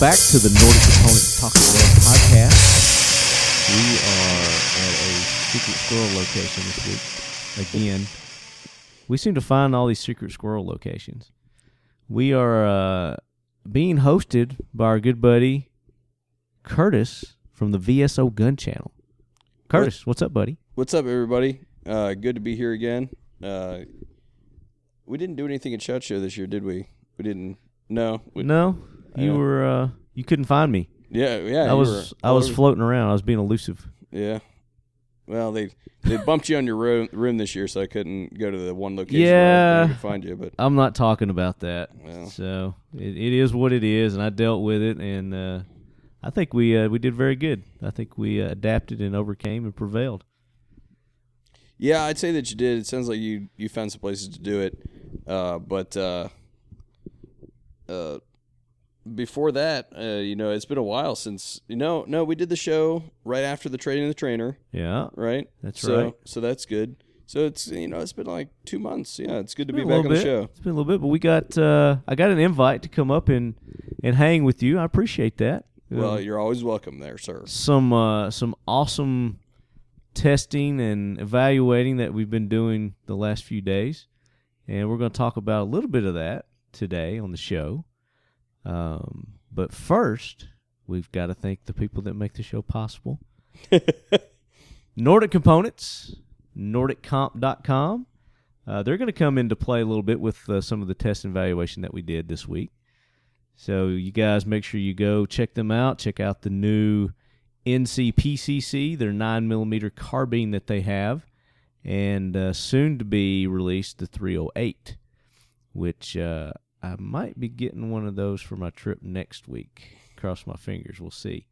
welcome back to the Nordic Components Talking Lead podcast. We are at a secret squirrel location this week. Again, we seem to find all these secret squirrel locations. We are uh, being hosted by our good buddy Curtis from the VSO Gun Channel. Curtis, what's up, buddy? What's up, everybody? Uh, good to be here again. Uh, we didn't do anything at Shot Show this year, did we? We didn't. No. We, No, you Yeah. were uh, you couldn't find me. Yeah, yeah. I was I was floating around. I was being elusive. Yeah. Well, they they bumped you on your room, room this year, so I couldn't go to the one location Yeah. where I could find you. But I'm not talking about that. Well. So it, it is what it is, and I dealt with it, and uh, I think we uh, we did very good. I think we uh, adapted and overcame and prevailed. yeah, I'd say that you did. It sounds like you you found some places to do it. Uh, but uh, uh, before that, uh, you know, it's been a while since you know. No, we did the show right after the training of the trainer. Yeah, right? That's so, right. So that's good. So it's you know it's been like two months. Yeah, it's good to be back on little the show. It's been a little bit, but we got uh, I got an invite to come up and and hang with you. I appreciate that. Well, Um, you're always welcome there, sir. some uh, some awesome testing and evaluating that we've been doing the last few days, and we're going to talk about a little bit of that today on the show. Um, but first, we've got to thank the people that make the show possible. Nordic Components, NordicComp.com. Uh, they're going to come into play a little bit with uh, some of the test and evaluation that we did this week. So you guys make sure you go check them out. Check out the new NCPCC, their nine millimeter carbine that they have, and uh, soon to be released the 308, which uh, I might be getting one of those for my trip next week. Cross my fingers, we'll see.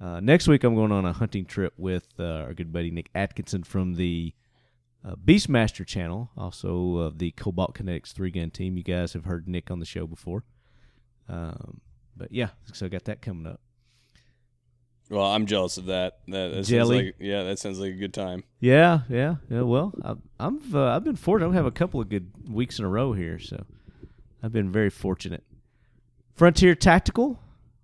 Uh, next week, I'm going on a hunting trip with uh, our good buddy Nick Atkinson from the uh, Beastmaster channel, also of the Cobalt Kinetics three gun team. You guys have heard Nick on the show before. Um, but yeah, so I got that coming up. Well, I'm jealous of that. That, that sounds Jelly? like yeah, that sounds like a good time. Yeah, yeah, yeah. Well, I, I'm uh, I've been fortunate. I have a couple of good weeks in a row here, so I've been very fortunate. Frontier Tactical,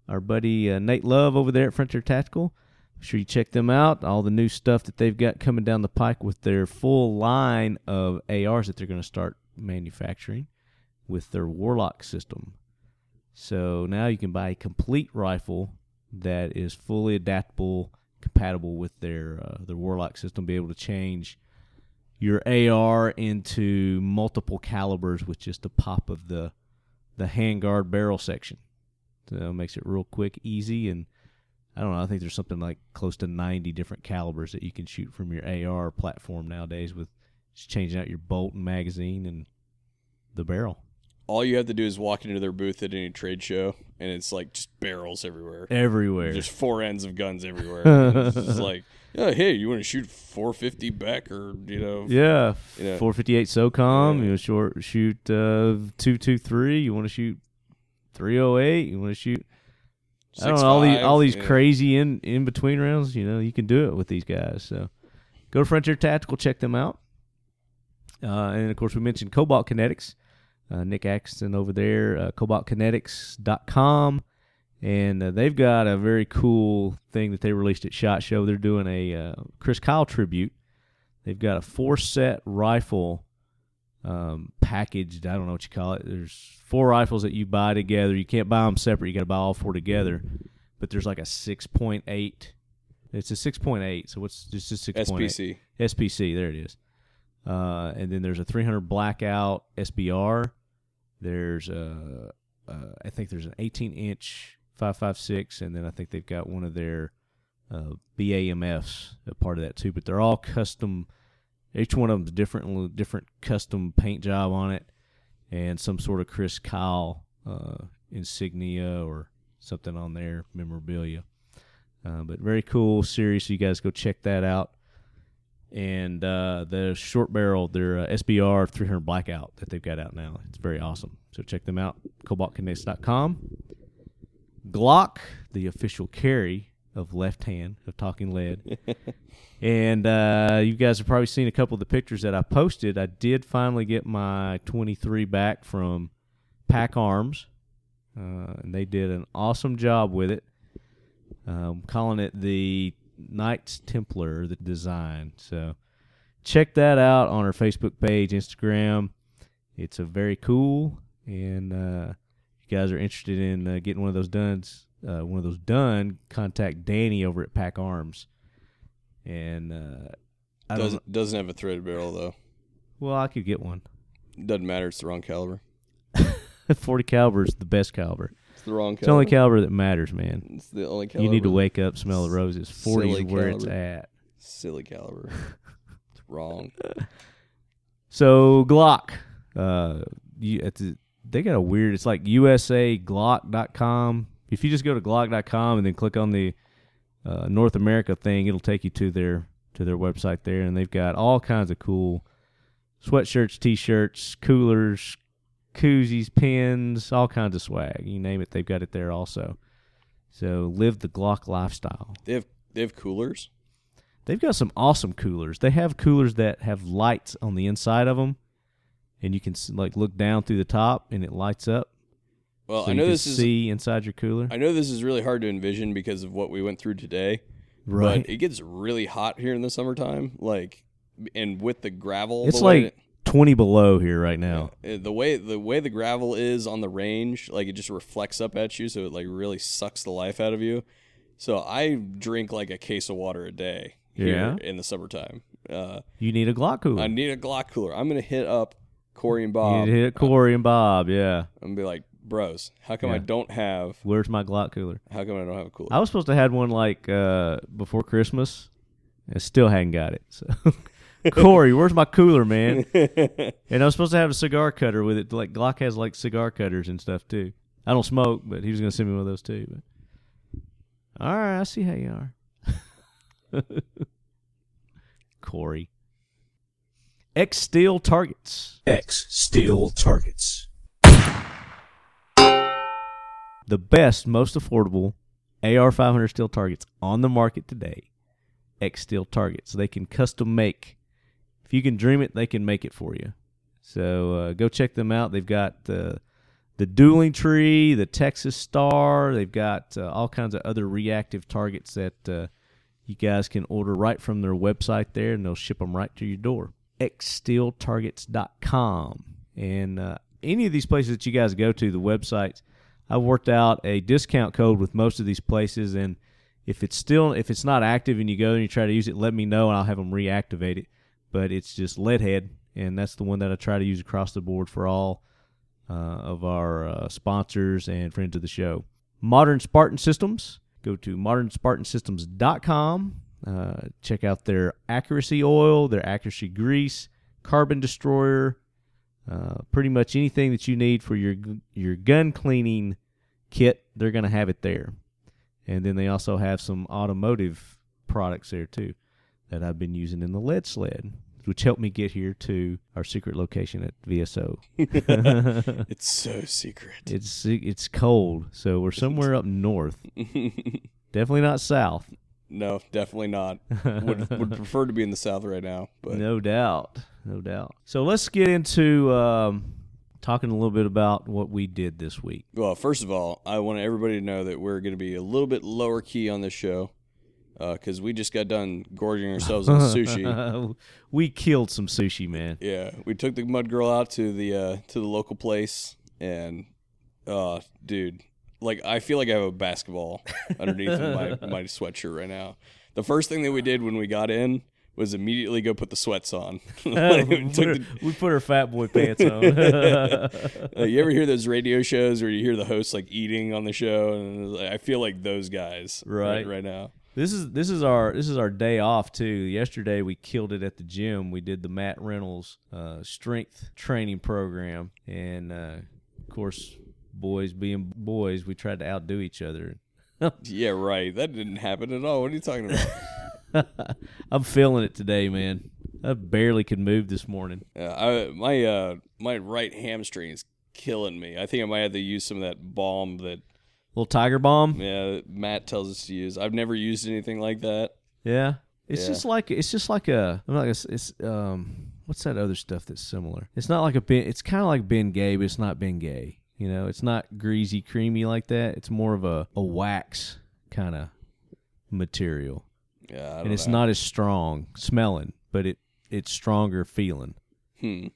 our buddy uh, Nate Love over there at Frontier Tactical. Make sure you check them out. All the new stuff that they've got coming down the pike with their full line of ARs that they're going to start manufacturing with their Warlock system. So now you can buy a complete rifle that is fully adaptable, compatible with their uh, their Warlock system. Be able to change your AR into multiple calibers with just the pop of the the handguard barrel section. So it makes it real quick, easy, and I don't know. I think there's something like close to 90 different calibers that you can shoot from your AR platform nowadays with just changing out your bolt and magazine and the barrel. All you have to do is walk into their booth at any trade show, and it's like just barrels everywhere. Everywhere. Just four ends of guns everywhere. It's just like, oh, hey, you want to shoot 450 back, or you know, Yeah, Yeah. 458 SOCOM. Yeah. You want to short shoot uh, 223. You want to shoot 308. You want to shoot I don't know all these all these yeah. crazy in in between rounds. You know, you can do it with these guys. So go to Frontier Tactical, check them out. Uh, and of course, we mentioned Cobalt Kinetics. Uh, Nick Axton over there, uh, cobaltkinetics.com. And uh, they've got a very cool thing that they released at SHOT Show. They're doing a uh, Chris Kyle tribute. They've got a four set rifle um, packaged. I don't know what you call it. There's four rifles that you buy together. You can't buy them separate. You got to buy all four together. But there's like a 6.8. It's a 6.8. So what's just a 6.8? SPC. SPC. There it is. Uh, and then there's a 300 blackout SBR. There's a, uh, I think there's an 18 inch 556, and then I think they've got one of their uh, BAMFs a part of that too. But they're all custom. Each one of them's different, a different custom paint job on it, and some sort of Chris Kyle uh, insignia or something on there, memorabilia. Uh, but very cool series. So you guys go check that out and uh, the short barrel, their uh, SBR 300 Blackout that they've got out now. It's very awesome. So check them out, cobaltkinetics.com. Glock, the official carry of Left Hand of Talking Lead. and uh, you guys have probably seen a couple of the pictures that I posted. I did finally get my 23 back from Pack Arms. uh, and they did an awesome job with it. Um, calling it the Knights Templar, the design. So check that out on our Facebook page, Instagram. It's a very cool, and uh, you guys are interested in uh, getting one of those done, uh, one of those done, contact Danny over at Pack Arms. And uh. Doesn't doesn't have a threaded barrel though. Well, I could get one. Doesn't matter. It's the wrong caliber. 40 caliber is the best caliber. It's the wrong It's the caliber. only caliber that matters, man. It's the only caliber. You need to wake up, smell the roses. 40 is where it's caliber. at. Silly caliber. it's wrong. So Glock, uh, you, at the, they got a weird. It's like USAGlock.com. If you just go to Glock.com and then click on the uh, North America thing, it'll take you to their to their website there, and they've got all kinds of cool sweatshirts, t-shirts, coolers, koozies, pins, all kinds of swag. You name it, they've got it there also. So live the Glock lifestyle. They have they have coolers. They've got some awesome coolers. They have coolers that have lights on the inside of them, and you can like look down through the top, and it lights up. Well, so I know this is see inside your cooler. I know this is really hard to envision because of what we went through today. right. But it gets really hot here in the summertime, like and with the gravel. It's the like twenty below here right now. uh, the way the way the gravel is on the range, like it just reflects up at you, so it like really sucks the life out of you. So I drink like a case of water a day here Yeah? in the summertime. Uh, You need a Glock cooler. I need a Glock cooler. I'm gonna hit up Corey and Bob. to hit Corey and Bob. Yeah. I'm gonna be like, bros, how come I don't have? Where's my Glock cooler? How come I don't have a cooler? I was supposed to have one like uh, before Christmas. I still hadn't got it. So, Corey, where's my cooler, man? And I was supposed to have a cigar cutter with it. Like Glock has like cigar cutters and stuff too. I don't smoke, but he was gonna send me one of those too. But all right, I see how you are, Corey. X Steel targets. X steel targets. the best, most affordable AR-500 steel targets on the market today. X Steel targets. They can custom make. If you can dream it, they can make it for you. So uh, go check them out. They've got the the dueling tree, the Texas Star. They've got uh, all kinds of other reactive targets that uh, you guys can order right from their website there, and they'll ship them right to your door. xsteeltargets.com. And uh, any of these places that you guys go to, the websites, I've worked out a discount code with most of these places, and if it's still if it's not active and you go and you try to use it, let me know and I'll have them reactivate it. But it's just Leadhead, and that's the one that I try to use across the board for all uh, of our uh, sponsors and friends of the show. Modern Spartan Systems. Go to modernspartansystems.com. Uh, check out their accuracy oil, their accuracy grease, carbon destroyer, uh, pretty much anything that you need for your your gun cleaning kit. They're going to have it there, and then they also have some automotive products there too that I've been using in the lead sled, which helped me get here to our secret location at VSO. it's so secret. It's it's cold, so we're somewhere up north. Definitely not south. No, definitely not. Would would prefer to be in the south right now, but no doubt, no doubt. So let's get into um, talking a little bit about what we did this week. Well, first of all, I want everybody to know that we're going to be a little bit lower key on this show because we just got done gorging ourselves on sushi. we killed some sushi, man. Yeah, we took the mud girl out to the uh, to the local place, and uh, dude, like I feel like I have a basketball underneath my my sweatshirt right now. The first thing that we did when we got in was immediately go put the sweats on. Like, we put the- our, we put fat boy pants on. You ever hear those radio shows where you hear the host like eating on the show, and I feel like those guys Right. right now. This is this is our this is our day off too. Yesterday we killed it at the gym. We did the Matt Reynolds uh, strength training program, and uh, of course, boys being boys, we tried to outdo each other. Yeah, right. That didn't happen at all. What are you talking about? I'm feeling it today, man. I barely could move this morning. Uh, I, my uh, my right hamstring is killing me. I think I might have to use some of that balm that Little tiger balm. yeah Matt tells us to use. I've never used anything like that. Yeah. It's Yeah. just like it's just like a I'm not gonna, it's um what's that other stuff that's similar? It's not like a Ben. It's kind of like Ben Gay, but it's not Ben Gay. You know, it's not greasy, creamy like that. It's more of a, a wax kind of material. Yeah, I don't And it's know. not as strong smelling, but it it's stronger feeling. Hmm.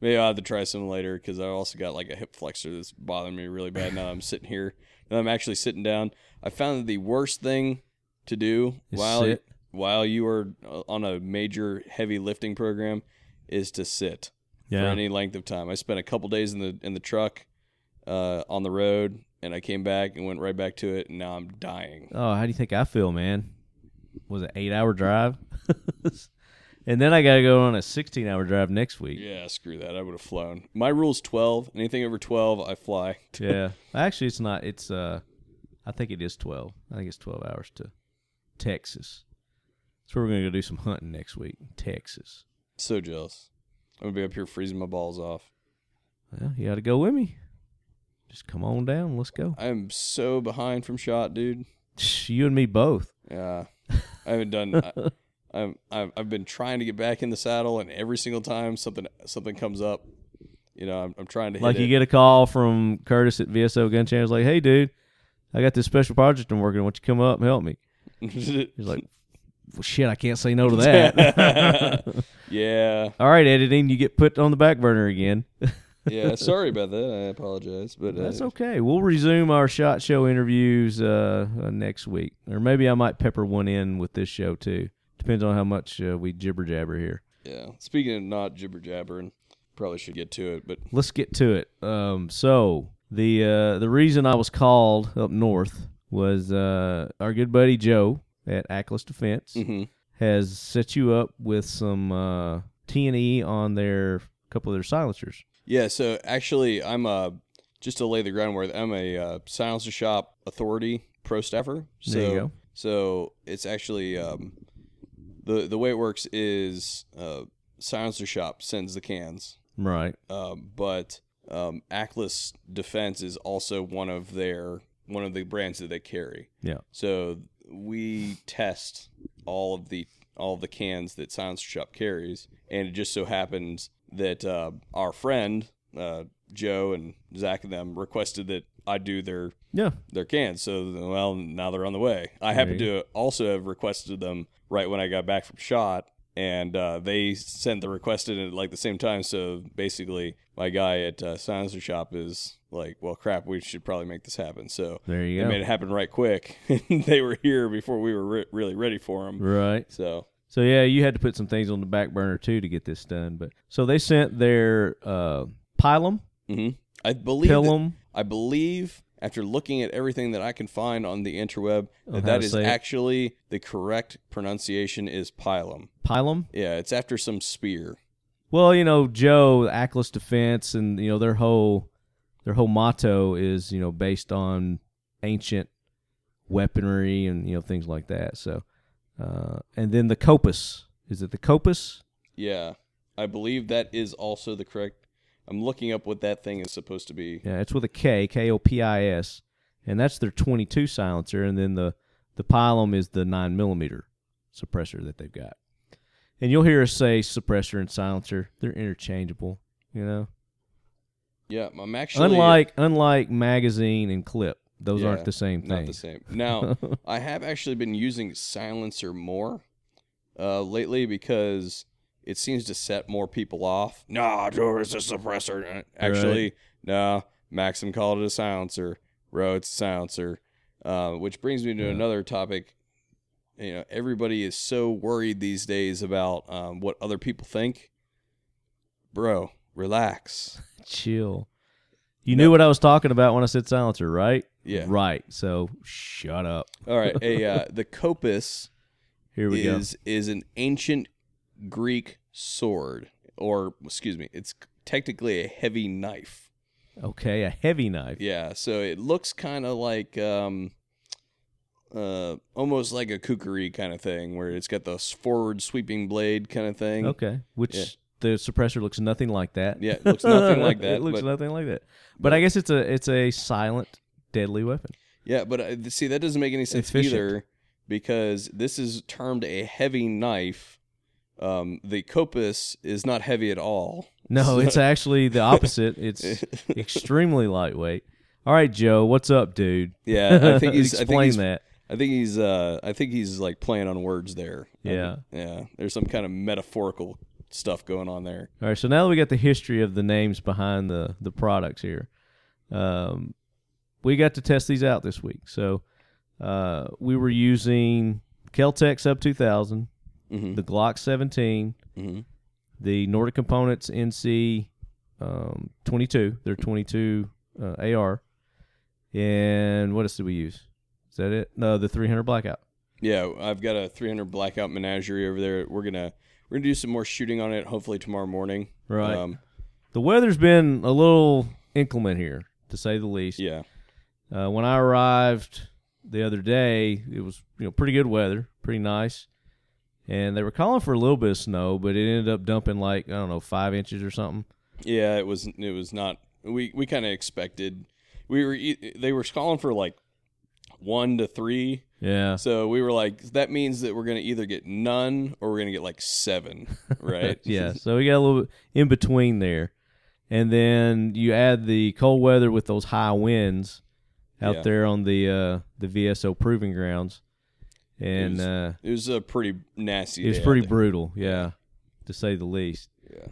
Maybe I'll have to try some later because I also got like a hip flexor that's bothering me really bad. Now I'm sitting here. Now I'm actually sitting down. I found that the worst thing to do Is while sit. while you are uh, on a major heavy lifting program is to sit for any length of time. I spent a couple days in the in the truck uh, on the road, and I came back and went right back to it, and now I'm dying. Oh, how do you think I feel, man? Was it eight hour drive? and then I got to go on a 16 hour drive next week. Yeah, screw that. I would have flown. My rule's twelve. Anything over twelve, I fly. Yeah. Actually, it's not. It's, uh, I think it is 12. I think it's 12 hours to Texas. That's where we're going to go do some hunting next week. Texas. So jealous. I'm gonna be up here freezing my balls off. Well, you got to go with me. Just come on down. Let's go. I am so behind from shot, dude. You and me both. Yeah, I haven't done. I, I'm I've, I've been trying to get back in the saddle, and every single time something something comes up, you know, I'm, I'm trying to hit Like you it. get a call from Curtis at VSO Gun Channel. Like, hey, dude, I got this special project I'm working on. Why don't you come up and help me? He's like, well, shit, I can't say no to that. yeah, All right, editing, you get put on the back burner again. Yeah. Sorry about that. I apologize, but uh, That's okay. We'll resume our shot show interviews uh, uh, next week, or maybe I might pepper one in with this show too. Depends on how much uh, we jibber jabber here. yeah. Speaking of not jibber jabbering, probably should get to it, but Let's get to it. Um, so the uh, the reason I was called up north was uh, our good buddy Joe at Aklys Defense mhm. has set you up with some uh, T and E on their couple of their silencers. Yeah, so actually, I'm uh just to lay the groundwork. I'm a uh, silencer shop authority pro staffer. So, There you go. So it's actually um, the the way it works is uh, silencer shop sends the cans, Right. um, but um, Aklys Defense is also one of their one of the brands that they carry. Yeah. So we test all of the all of the cans that Silencer Shop carries, and it just so happens that uh, our friend uh, Joe and Zach and them requested that I do their Yeah. their cans. So well, now they're on the way. I happen to also have requested them right when I got back from shot. And uh, they sent the request in at like the same time. So basically, my guy at uh, Silencer Shop is like, "Well, crap, we should probably make this happen." So There you they go. made it happen right quick. they were here before we were re- really ready for them. Right. So So yeah, you had to put some things on the back burner too to get this done. But so they sent their uh, pilum, mhm. I believe that- pilum. I believe after looking at everything that I can find on the interweb that that is that say it? actually the correct pronunciation is pilum. Pilum. Yeah, it's after some spear. Well, you know, Joe, Aklys Defense, and you know their whole their whole motto is you know based on ancient weaponry and you know things like that. So, uh, and then the Kopis is it the Kopis? Yeah, I believe that is also the correct. I'm looking up what that thing is supposed to be. Yeah, it's with a K, K O P I S, and that's their 22 silencer. And then the the Pilum is the nine millimeter suppressor that they've got. And you'll hear us say suppressor and silencer; they're interchangeable. You know, Yeah, I'm actually unlike unlike magazine and clip, those Yeah, aren't the same thing. not the same. Now, I have actually been using silencer more uh, lately because it seems to set more people off. Nah, it's a suppressor. Uh, Actually, no. Maxim called it a silencer. Bro, it's a silencer. Uh, which brings me to Yeah. another topic. You know, everybody is so worried these days about um, what other people think. Bro, relax. Chill. You knew what I was talking about when I said silencer, right? Yeah. Right. So shut up. All right. A uh, the Kopis Here we go is is an ancient Greek sword, or excuse me, it's technically a heavy knife. Okay, a heavy knife. Yeah, so it looks kind of like um, uh, almost like a kukri kind of thing, where it's got the forward sweeping blade kind of thing. Okay, which Yeah. the suppressor looks nothing like that. Yeah, it looks nothing like that, it looks but- nothing like that. But I guess it's a it's a silent, deadly weapon. Yeah, but uh, see, that doesn't make any sense Efficient. either, because this is termed a heavy knife. Um, the Kopis is not heavy at all. No, it's actually the opposite. It's extremely lightweight. All right, Joe, what's up, dude? Yeah, I think he's. I think Explain he's, that. I think he's. Uh, I think he's like playing on words there. Yeah. yeah. There's some kind of metaphorical stuff going on there. All right, so now that we got the history of the names behind the the products here, um, we got to test these out this week. So uh, we were using Keltec Sub 2000, Mm-hmm. the Glock 17, mm-hmm. the Nordic Components NC um, 22, their 22 uh, AR, and what else did we use? Is that it? No, the 300 Blackout. Yeah, I've got a 300 blackout menagerie over there. We're gonna we're gonna do some more shooting on it. Hopefully tomorrow morning. Right. Um, The weather's been a little inclement here, to say the least. yeah. Uh, when I arrived the other day, it was you know pretty good weather, pretty nice, and they were calling for a little bit of snow, but it ended up dumping like I don't know five inches or something. Yeah, it was it was not we we kind of expected we were they were calling for like 1 to 3. Yeah, So we were like that means that we're going to either get none or we're going to get like 7, right? yeah. So we got a little in between there, and then you add the cold weather with those high winds out Yeah. there on the uh, the VSO proving grounds, and was uh, It was a pretty nasty it was pretty brutal. Yeah, to say the least. Yeah.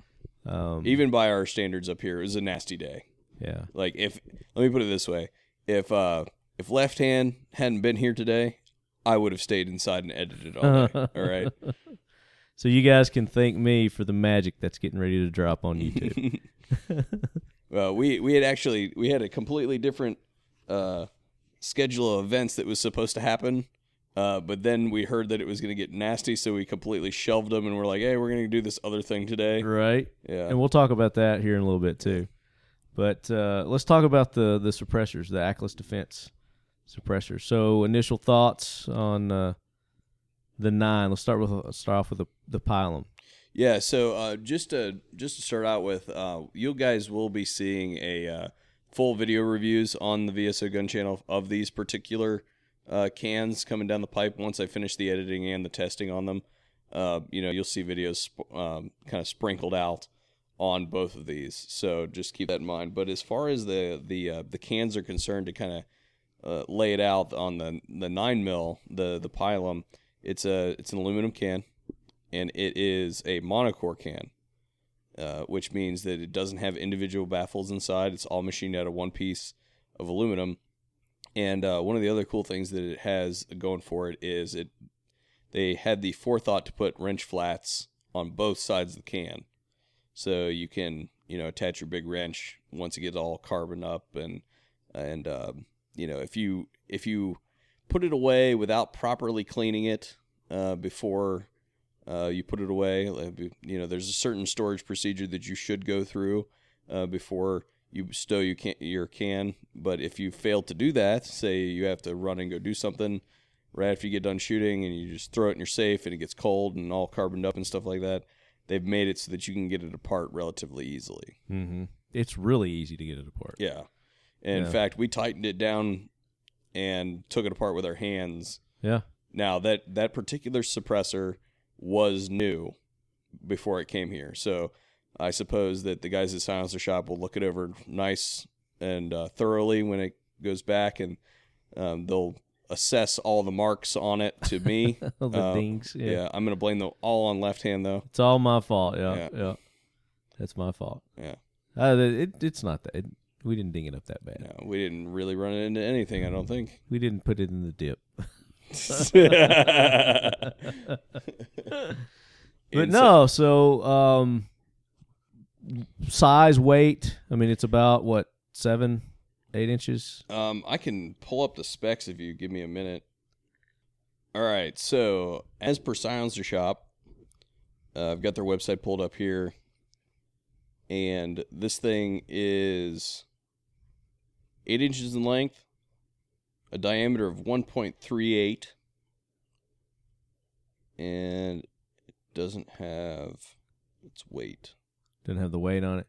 Um, Even by our standards up here, it was a nasty day. yeah. Like if let me put it this way, if uh if left hand hadn't been here today, I would have stayed inside and edited all day. all right. So you guys can thank me for the magic that's getting ready to drop on YouTube. Well, we we had actually we had a completely different uh schedule of events that was supposed to happen. Uh, but then we heard that it was going to get nasty, so we completely shelved them, and we're like, "Hey, we're going to do this other thing today." right? Yeah, And we'll talk about that here in a little bit too. But uh, let's talk about the the suppressors, the Aklys Defense suppressors. So initial thoughts on uh, the nine. Let's start with start off with the the Pilum. Yeah, so uh, just to just to start out with, uh, you guys will be seeing a uh, full video reviews on the VSO Gun channel of these particular uh, cans coming down the pipe. Once I finish the editing and the testing on them, uh, you know, you'll see videos um, kind of sprinkled out on both of these. So just keep that in mind. But as far as the the uh, the cans are concerned, to kind of uh, lay it out on the the nine mil, the the Pilum, it's a it's an aluminum can and it is a monocore can, uh, which means that it doesn't have individual baffles inside. It's all machined out of one piece of aluminum. And uh, one of the other cool things that it has going for it is it they had the forethought to put wrench flats on both sides of the can, so you can you know attach your big wrench once it gets all carbon up and and um, you know if you if you put it away without properly cleaning it uh, before uh, you put it away. You know, there's a certain storage procedure that you should go through uh, before you stow you can, your can. But if you fail to do that, say you have to run and go do something right after you get done shooting, and you just throw it in your safe and it gets cold and all carboned up and stuff like that, they've made it so that you can get it apart relatively easily. Mm-hmm. It's really easy to get it apart. Yeah. And Yeah. in fact, we tightened it down and took it apart with our hands Yeah. now that that particular suppressor was new before it came here, so I suppose that the guys at the Silencer Shop will look it over nice and uh, thoroughly when it goes back, and um, they'll assess all the marks on it to me. The Uh, dings. yeah. Yeah. I'm gonna blame them all on left hand though. It's all my fault. Yeah. Yeah. Yeah. That's my fault. Yeah, Uh, it, it's not that. It, we didn't ding it up that bad. no, we didn't really run it into anything. I don't think. We didn't put it in the dip. But no, so um, size, weight. I mean, it's about what seven, eight inches. Um, I can pull up the specs if you give me a minute. All right, so as per Silencer Shop, uh, I've got their website pulled up here, and this thing is eight inches in length, a diameter of one point three eight, and it doesn't have its weight. Didn't have the weight on it.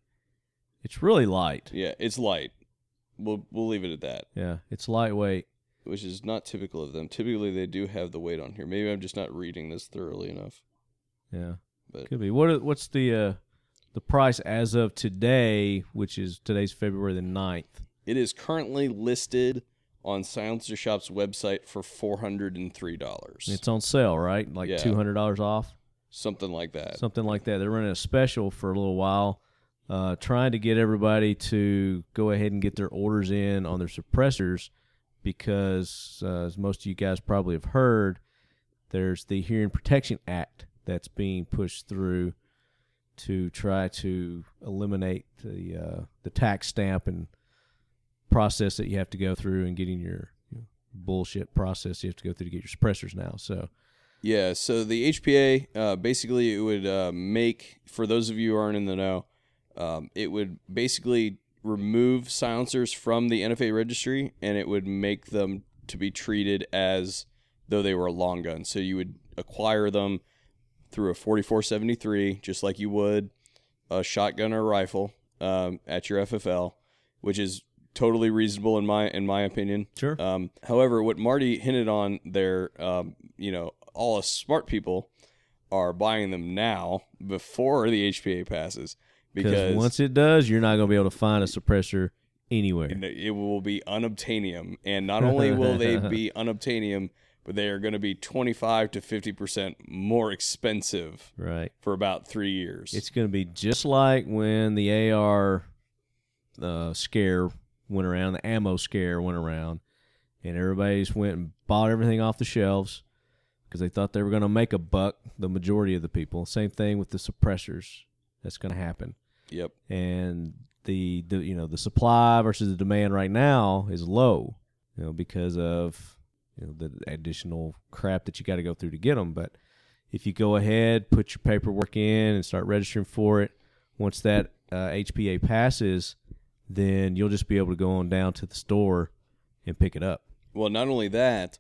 It's really light. Yeah, it's light. We'll we'll leave it at that. Yeah, it's lightweight. which is not typical of them. Typically, they do have the weight on here. Maybe I'm just not reading this thoroughly enough. Yeah, But- could be. What? What's the uh, the price as of today, which is today's February the 9th. It is currently listed on Silencer Shop's website for four hundred and three dollars. It's on sale, right? Like Yeah. two hundred dollars off, Something like that. something like that. They're running a special for a little while, uh, trying to get everybody to go ahead and get their orders in on their suppressors, because uh, as most of you guys probably have heard, there's the Hearing Protection Act that's being pushed through to try to eliminate the uh, the tax stamp and process that you have to go through and getting your bullshit process you have to go through to get your suppressors now. So Yeah, so the HPA uh, basically it would uh, make for those of you who aren't in the know, um, it would basically remove silencers from the NFA registry and it would make them to be treated as though they were a long gun. So you would acquire them through a 4473, just like you would a shotgun or a rifle um, at your FFL, which is totally reasonable in my in my opinion. sure. Um, however, what Marty hinted on there, um, you know, all us smart people are buying them now before the HPA passes Because once it does, you're not going to be able to find a suppressor anywhere. it will be unobtainium. And not only will they be unobtainium, but they are going to be 25 to 50% more expensive Right. for about three years. It's going to be just like when the AR uh, scare went around, the ammo scare went around, and everybody just went and bought everything off the shelves because they thought they were going to make a buck. The majority of the people. Same thing with the suppressors. That's going to happen. yep. and the, the you know the supply versus the demand right now is low, you know because of you know the additional crap that you got to go through to get them. But if you go ahead, put your paperwork in, and start registering for it, once that uh, HPA passes, then you'll just be able to go on down to the store and pick it up. Well, not only that,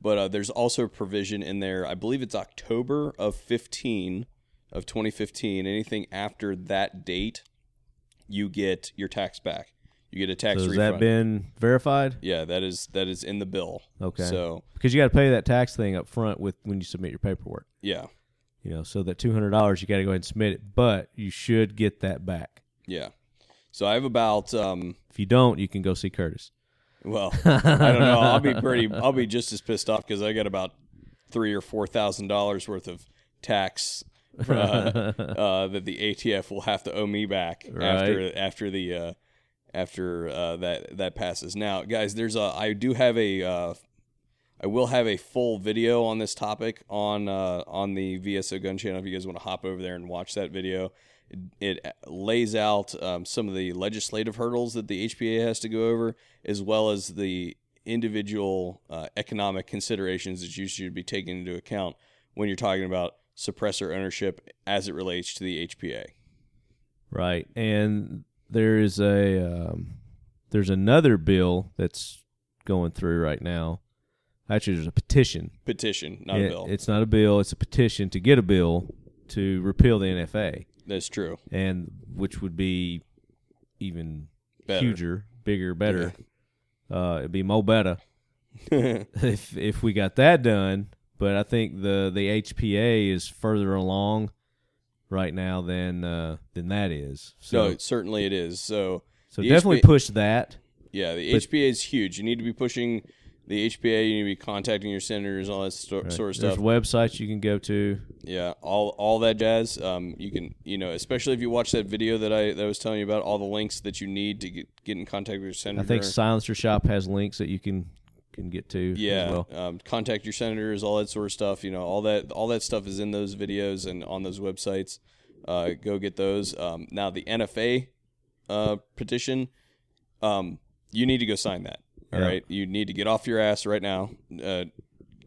but uh, there's also a provision in there. I believe it's October of 15 of 2015. Anything after that date, you get your tax back. You get a tax so has refund. that been verified? yeah, that is that is in the bill. Okay. So Because you got to pay that tax thing up front with when you submit your paperwork. yeah, You know, so that two hundred dollars you got to go ahead and submit it, but you should get that back. yeah. So I have about um. If you don't, you can go see Curtis. Well, I don't know. I'll be pretty. I'll be just as pissed off because I got about three or four thousand dollars worth of tax uh, uh, that the ATF will have to owe me back after after the uh, after uh, that that passes. Now, guys, there's a I do have a uh, I will have a full video on this topic on uh, on the VSO Gun channel if you guys want to hop over there and watch that video. It, it lays out um, some of the legislative hurdles that the HPA has to go over, as well as the individual uh, economic considerations that you should be taking into account when you're talking about suppressor ownership as it relates to the HPA. Right, and there is a um, there's another bill that's going through right now. Actually, there's a petition. Petition, not a bill. It's not a bill. It's a petition to get a bill to repeal the NFA, That's true. and which would be even Better. huger, bigger, better. Uh, it'd be Mo better if if we got that done. But I think the the HPA is further along right now than uh, than that is. So no, certainly it is. So, so definitely HPA push that. Yeah, the HPA is huge. You need to be pushing the HPA. You need to be contacting your senators, all that sto- Right. sort of stuff. There's stuff. websites you can go to. Yeah, all all that jazz. Um, you can, you know, especially if you watch that video that I that I was telling you about, all the links that you need to get get in contact with your senator. I think Silencer Shop has links that you can can get to. as yeah, well. um, contact your senators, all that sort of stuff. You know, all that all that stuff is in those videos and on those websites. Uh, go get those. Um, now the NFA uh, petition, um, you need to go sign that. All Yeah. right, you need to get off your ass right now. Uh,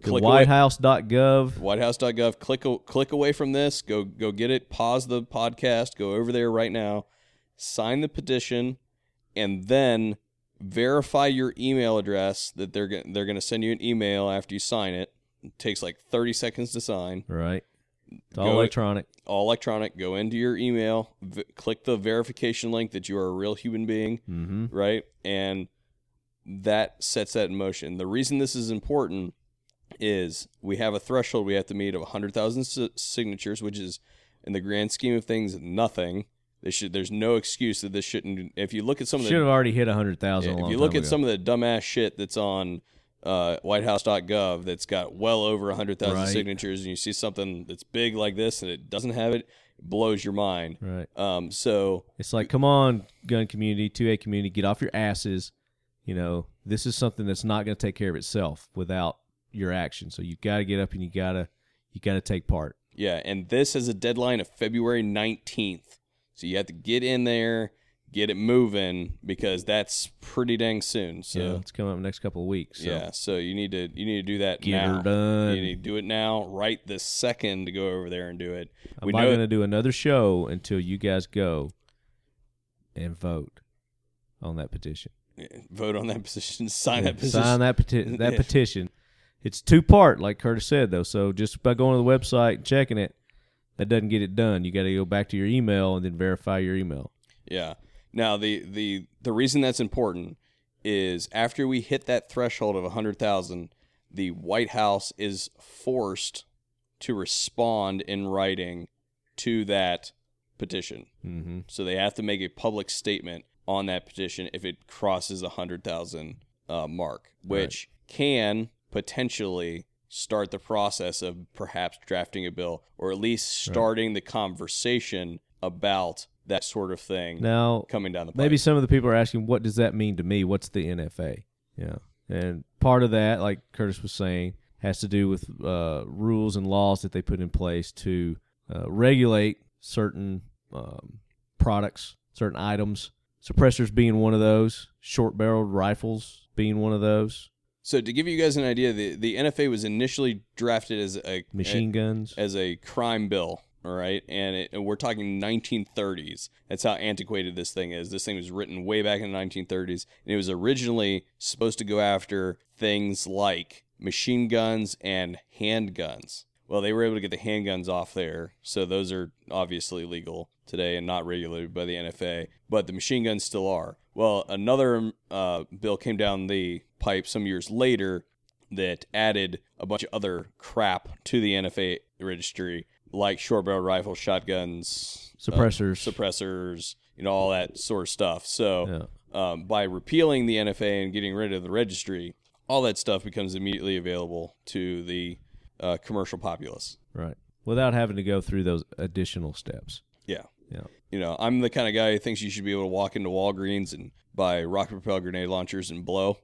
click WhiteHouse.gov. WhiteHouse.gov. Click click away from this. Go go get it. Pause the podcast. Go over there right now. Sign the petition, and then verify your email address that they're go- they're going to send you an email after you sign it. It takes like thirty seconds to sign. Right. It's all Go- electronic. All electronic. Go into your email. V- click the verification link that you are a real human being Mm-hmm. right? And that sets that in motion. The reason this is important is we have a threshold we have to meet of 100,000 signatures, which is, in the grand scheme of things, nothing. They should. There's no excuse that this shouldn't. If you look at some of Should the, have already hit a hundred thousand. yeah, if you look at some of the dumbass shit that's on uh, WhiteHouse.gov that's got well over hundred thousand Right. signatures, and you see something that's big like this and it doesn't have it, it blows your mind. right, Um, so it's like, come on, gun community, two A community, get off your asses. You know, this is something that's not going to take care of itself without your action. So you got to get up and you gotta you got to take part. Yeah, and this has a deadline of February 19th. So you have to get in there, get it moving because that's pretty dang soon. So yeah, it's coming up next couple of weeks. So yeah, so you need to you need to do that get now. her done. You need to do it now, right this second to go over there and do it. I'm we not going to do another show until you guys go and vote on that petition. Vote on that position, sign that position. Sign that peti- that Yeah. petition. It's two part, like Curtis said, though. So just by going to the website and checking it, that doesn't get it done. You got to go back to your email and then verify your email. Yeah. Now the the the reason that's important is after we hit that threshold of 100,000, the White House is forced to respond in writing to that petition. Mm-hmm. So they have to make a public statement on that petition if it crosses a 100,000 uh, mark, which can potentially start the process of perhaps drafting a bill or at least starting the conversation about that sort of thing Now, coming down the pipe. maybe some of the people are asking, what does that mean to me? What's the NFA? Yeah, and part of that, like Curtis was saying, has to do with uh, rules and laws that they put in place to uh, regulate certain um, products, certain items. Suppressors being one of those, short-barreled rifles being one of those, So to give you guys an idea, the, the NFA was initially drafted as a machine guns. as a crime bill. All right, and, it, and we're talking 1930s. That's how antiquated this thing is. This thing was written way back in the 1930s, and it was originally supposed to go after things like machine guns and handguns. Well, they were able to get the handguns off there, so those are obviously legal today and not regulated by the NFA. But the machine guns still are. Well, another uh, bill came down the pipe some years later that added a bunch of other crap to the NFA registry, like short barrel rifles, shotguns, uh, Suppressors. suppressors, you know, all that sort of stuff. So, yeah. um, by repealing the NFA and getting rid of the registry, all that stuff becomes immediately available to the uh, commercial populace. Right. Without having to go through those additional steps. Yeah. Yeah. You know, I'm the kind of guy who thinks you should be able to walk into Walgreens and buy rocket propelled grenade launchers and blow,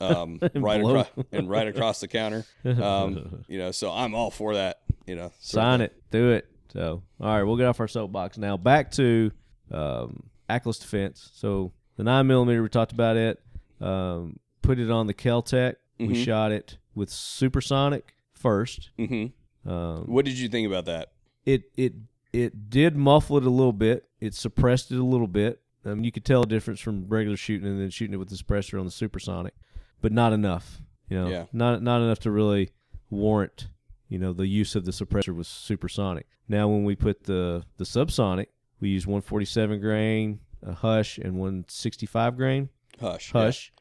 um, right blow. across and right across the counter. Um, you know, so I'm all for that. You know, Sign it. Do it. So, all right, we'll get off our soapbox now. Back to um, Aklys Defense. So, the 9 millimeter, we talked about it. Um, put it on the Keltec. We Mhm. shot it with supersonic first. hmm Um, What did you think about that? it it it did muffle it a little bit. It suppressed it a little bit. Um, you could tell a difference from regular shooting and then shooting it with the suppressor on the supersonic, but not enough. You know, Yeah. not not enough to really warrant you know the use of the suppressor with supersonic. Now, when we put the the subsonic, we use 147 grain, a hush, and 165 grain Hush. hush.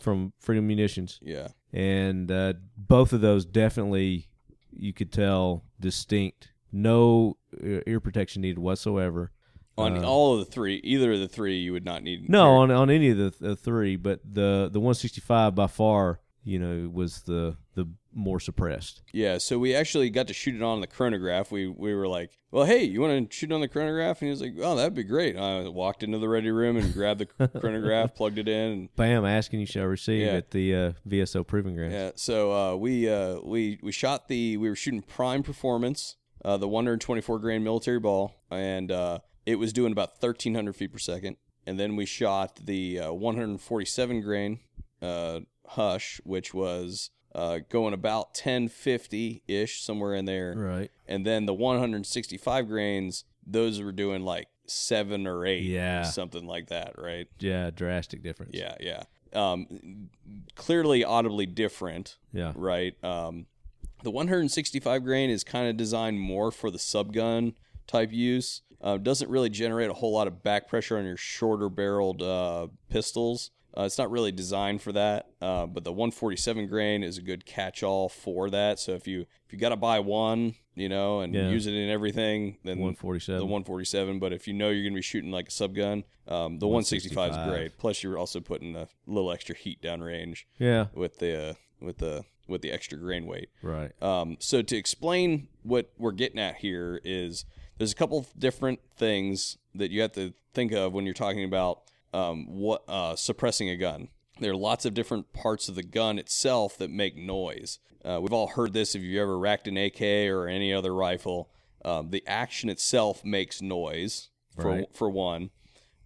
From Freedom Munitions Yeah. and uh, both of those definitely you could tell distinct no ear protection needed whatsoever On Uh, all of the three, either of the three, you would not need. no on, on any of the, the three but the the 165 by far you know was the the more suppressed Yeah, so we actually got to shoot it on the chronograph. We we were like, "Well, hey, you want to shoot on the chronograph?" And he was like, "Oh, that'd be great." I walked into the ready room and grabbed the chronograph, plugged it in, and bam asking you shall receive Yeah. at the uh, vso proving grounds yeah. So uh, we uh, we we shot the we were shooting prime performance, uh, the 124 grain military ball, and uh, it was doing about 1,300 feet per second. And then we shot the uh, 147 grain uh, hush, which was uh, going about 1050 ish, somewhere in there. right. And then the 165 grains those were doing like seven or eight Yeah. something like that right? Yeah drastic difference. Yeah yeah. Um, clearly audibly different yeah. right? Um, the 165 grain is kind of designed more for the subgun type use. Uh, doesn't really generate a whole lot of back pressure on your shorter barreled uh, pistols Uh, it's not really designed for that, uh, but the 147 grain is a good catch-all for that. So if you if you got to buy one, you know, and Yeah. use it in everything, then One forty seven. the 147. But if you know you're going to be shooting like a subgun, um, the 165 is great. Plus, you're also putting a little extra heat downrange. Yeah. with the uh, with the with the extra grain weight. Right. Um, so to explain what we're getting at here is there's a couple different things that you have to think of when you're talking about um, what uh, suppressing a gun. There are lots of different parts of the gun itself that make noise. Uh, we've all heard this if you've ever racked an AK or any other rifle. Um, the action itself makes noise for Right. for one.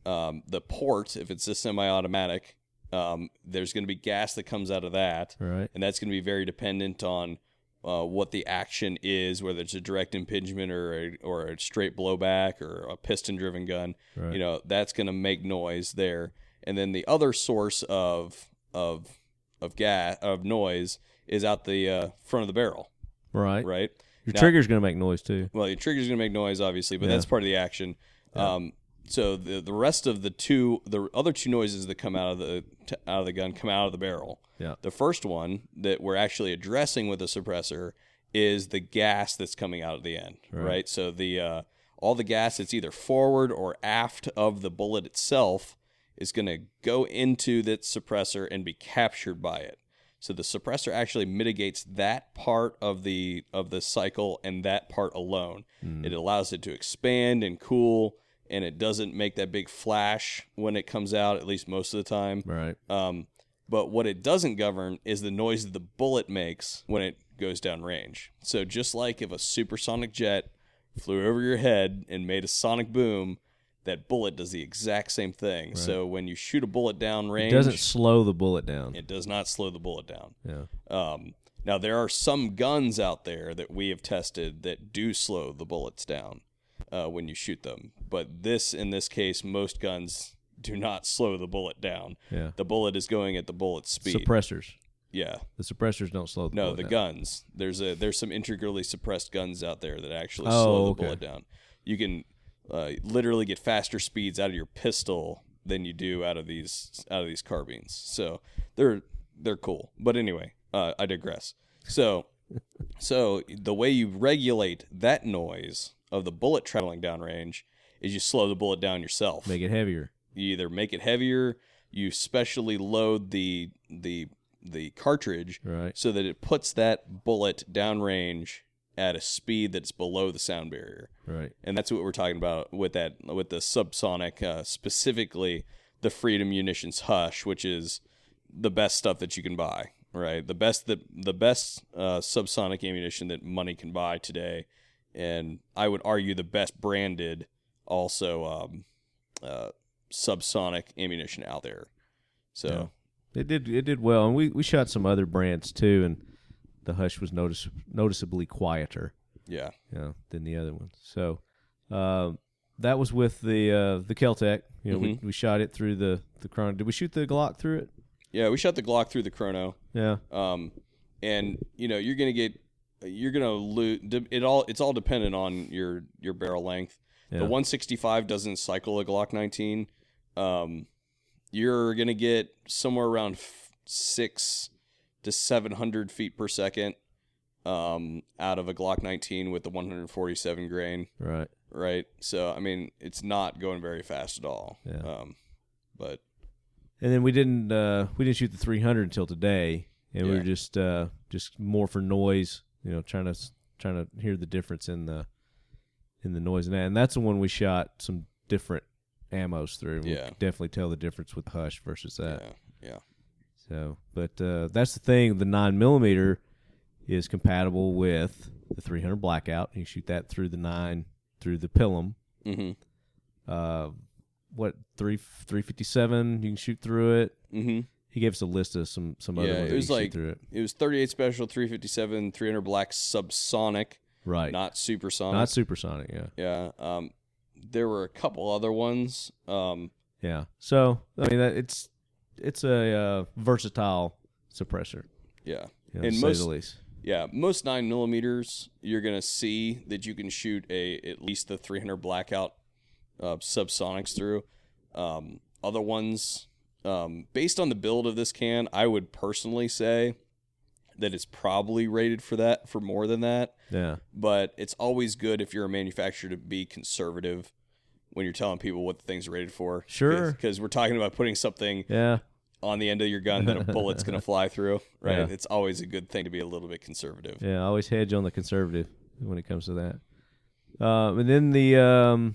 Um, the port, if it's a semi-automatic, um, there's going to be gas that comes out of that Right. and that's going to be very dependent on uh, what the action is, whether it's a direct impingement or a, or a straight blowback or a piston-driven gun. Right. You know, that's going to make noise there. And then the other source of of of gas of noise is out the uh, front of the barrel, Right. right? Your Now- trigger's gonna make noise too. well, your trigger's going to make noise, obviously, but Yeah. that's part of the action. Um, so the the rest of the two, the other two noises that come out of the t- out of the gun come out of the barrel. Yeah. The first one that we're actually addressing with a suppressor is the gas that's coming out at the end, right? Right. So the uh, all the gas that's either forward or aft of the bullet itself is going to go into that suppressor and be captured by it. So the suppressor actually mitigates that part of the of the cycle and that part alone. It allows it to expand and cool, and it doesn't make that big flash when it comes out. At least most of the time. Right. Um, but what it doesn't govern is the noise that the bullet makes when it goes down range. So just like if a supersonic jet flew over your head and made a sonic boom, that bullet does the exact same thing. Right. So when you shoot a bullet down range, It doesn't slow the bullet down. it does not slow the bullet down. yeah. Um, now there are some guns out there that we have tested that do slow the bullets down uh, when you shoot them, but this, in this case, most guns do not slow the bullet down. Yeah. The bullet is going at the bullet speed. Suppressors. yeah. The suppressors don't slow the bullet down. No, the down. guns. There's a there's some integrally suppressed guns out there that actually Oh, slow the okay. bullet down. You can uh, literally get faster speeds out of your pistol than you do out of these out of these carbines. So they're they're cool. But anyway, uh, I digress. So so the way you regulate that noise of the bullet traveling downrange is you slow the bullet down yourself Make it heavier. you either make it heavier you specially load the the the cartridge Right. so that it puts that bullet downrange at a speed that's below the sound barrier Right. and that's what we're talking about with that with the subsonic uh, specifically the freedom munitions hush which is the best stuff that you can buy right the best that the best uh, subsonic ammunition that money can buy today and i would argue the best branded also um, uh, subsonic ammunition out there so It did. It did well, and we, we shot some other brands too, and the hush was notice noticeably quieter, yeah you know, than the other ones. So, um, that was with the uh, the Keltec. You know, we, we shot it through the the chrono. Did we shoot the Glock through it? yeah we shot the glock through the chrono Yeah. um, and you know you're gonna get you're gonna lose it all it's all dependent on your your barrel length Yeah. the 165 doesn't cycle a glock 19 um, you're gonna get somewhere around f- six to 700 feet per second um, out of a glock 19 with the 147 grain Right. right so i mean it's not going very fast at all Yeah. um, but And then we didn't uh, we didn't shoot the 300 until today, and we were just uh, just more for noise. You know, trying to trying to hear the difference in the in the noise and that. And that's the one we shot some different ammos through. We Yeah. could definitely tell the difference with Hush versus that. yeah yeah So, but uh, that's the thing. The nine millimeter is compatible with the 300 blackout. You shoot that through the nine through the Pilum. mm-hmm Uh, what three 357? You can shoot through it. mm-hmm He gave us a list of some some other Yeah, ones it was you can shoot like- through it. It was 38 special, 357, 300 black subsonic, Right, not, supersonic. not supersonic. Yeah, yeah. Um, there were a couple other ones. Um, yeah. So I mean, that it's it's a uh, versatile suppressor, yeah. you know, And most- the least. Yeah, most nine millimeters, you're gonna see that you can shoot a at least the 300 blackout uh, subsonics through. Um, other ones, um, based on the build of this can, I would personally say that it's probably rated for that for more than that. Yeah. But it's always good if you're a manufacturer to be conservative when you're telling people what the thing's rated for. Sure. Because we're talking about putting something Yeah. on the end of your gun that a bullet's going to fly through, right? Yeah. It's always a good thing to be a little bit conservative. Yeah. I always hedge on the conservative when it comes to that. Um, and then the um,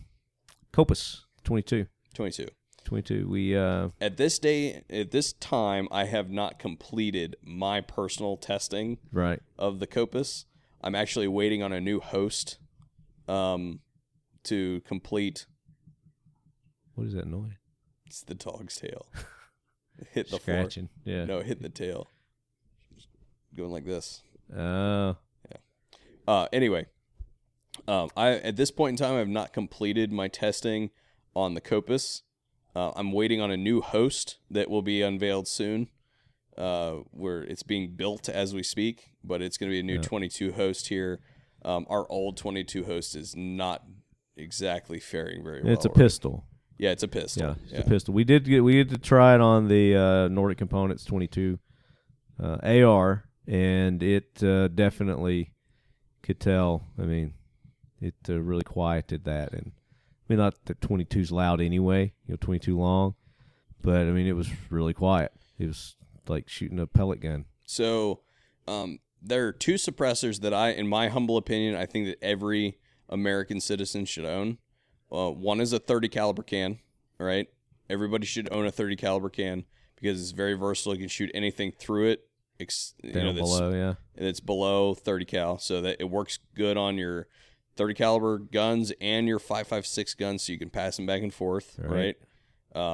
Kopis 22. 22. 22. We uh, At this day, at this time, I have not completed my personal testing right. of the Kopis. I'm actually waiting on a new host um, to complete. What is that noise? It's the dog's tail. Hit the floor. Scratching. Yeah. No, hitting the tail. Going like this. Oh. yeah. Uh, anyway, um, I at this point in time, I have not completed my testing on the Kopis. Uh, I'm waiting on a new host that will be unveiled soon. Uh, where it's being built as we speak, but it's going to be a new 22 host here. Um, our old 22 host is not exactly faring very well. it's a pistol. Yeah, it's a pistol. Yeah, it's a pistol. We did get we did to try it on the uh, Nordic Components 22 uh, AR, and it uh, definitely could tell. I mean, it uh, really quieted that, and I mean, not that 22's loud anyway, you know, 22 long, but I mean, it was really quiet. It was like shooting a pellet gun. So um, there are two suppressors that I, in my humble opinion, I think that every American citizen should own. Uh, one is a 30 caliber can, right? Everybody should own a 30 caliber can because it's very versatile. You can shoot anything through it. Ex- you know, that's, below, yeah, It's below 30 cal, so that it works good on your 30 caliber guns and your 5.56 guns, so you can pass them back and forth, Right. right?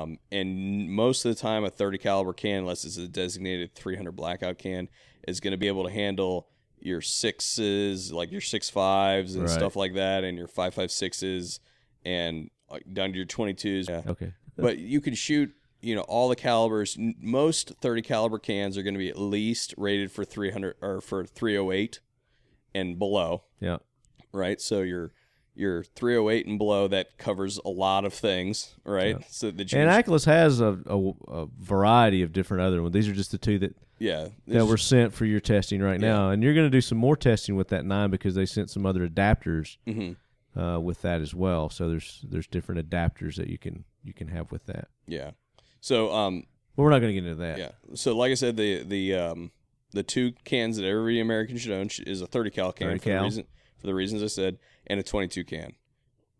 Um, and most of the time, a 30 caliber can, unless it's a designated 300 blackout can, is going to be able to handle your sixes, like your six fives and Right. stuff like that, and your 5.56s, and like, down to your 22s. Yeah. okay, But you can shoot, you know, all the calibers. Most 30 caliber cans are going to be at least rated for 300 or for 308 and below, yeah, right? So your your 308 and below that covers a lot of things, right? So that you and can- has a, a, a variety of different other ones. These are just the two that yeah, that were sent for your testing right Yeah. now, and you're going to do some more testing with that nine because they sent some other adapters hmm uh, with that as well. So there's there's different adapters that you can you can have with that. yeah. So um But we're not going to get into that. yeah. So like I said, the the um the two cans that every American should own is a 30 cal can 30 for the reason for the reasons I said, and a 22 can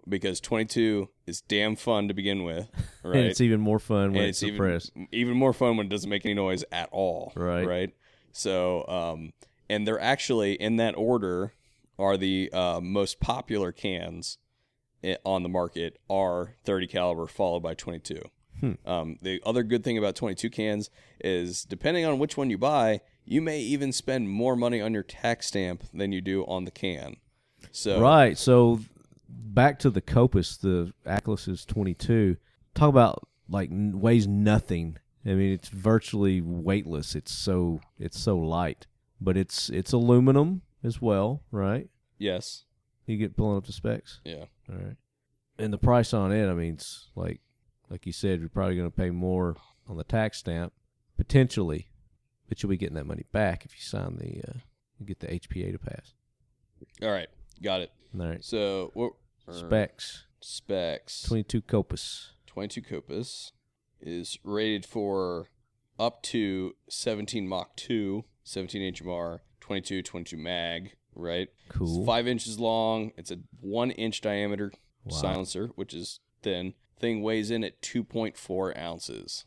because 22 is damn fun to begin with, right? And it's even more fun when And it's, even, suppressed. even more fun when it doesn't make any noise at all. Right. Right. So, um, and they're actually in that order are the uh, most popular cans on the market are 30 caliber followed by 22. Hmm. Um, the other good thing about 22 cans is depending on which one you buy, you may even spend more money on your tax stamp than you do on the can. So Right. So back to the Kopis, the Aklys is 22. Talk about like weighs nothing. I mean, it's virtually weightless. It's so it's so light, but it's it's aluminum as well, right? yes, You get pulling up the specs. yeah, All right. And the price on it, I mean, it's like like you said, you're probably going to pay more on the tax stamp potentially, but you'll be getting that money back if you sign the uh, you get the HPA to pass. all right, got it. All right. So what er, Specs specs 22 Kopis. 22 Kopis is rated for up to 17 Mach 2, 17 HMR, 22, 22 mag, right? Cool. It's five inches long. It's a one inch diameter Wow. silencer, which is thin. Thing weighs in at 2.4 ounces,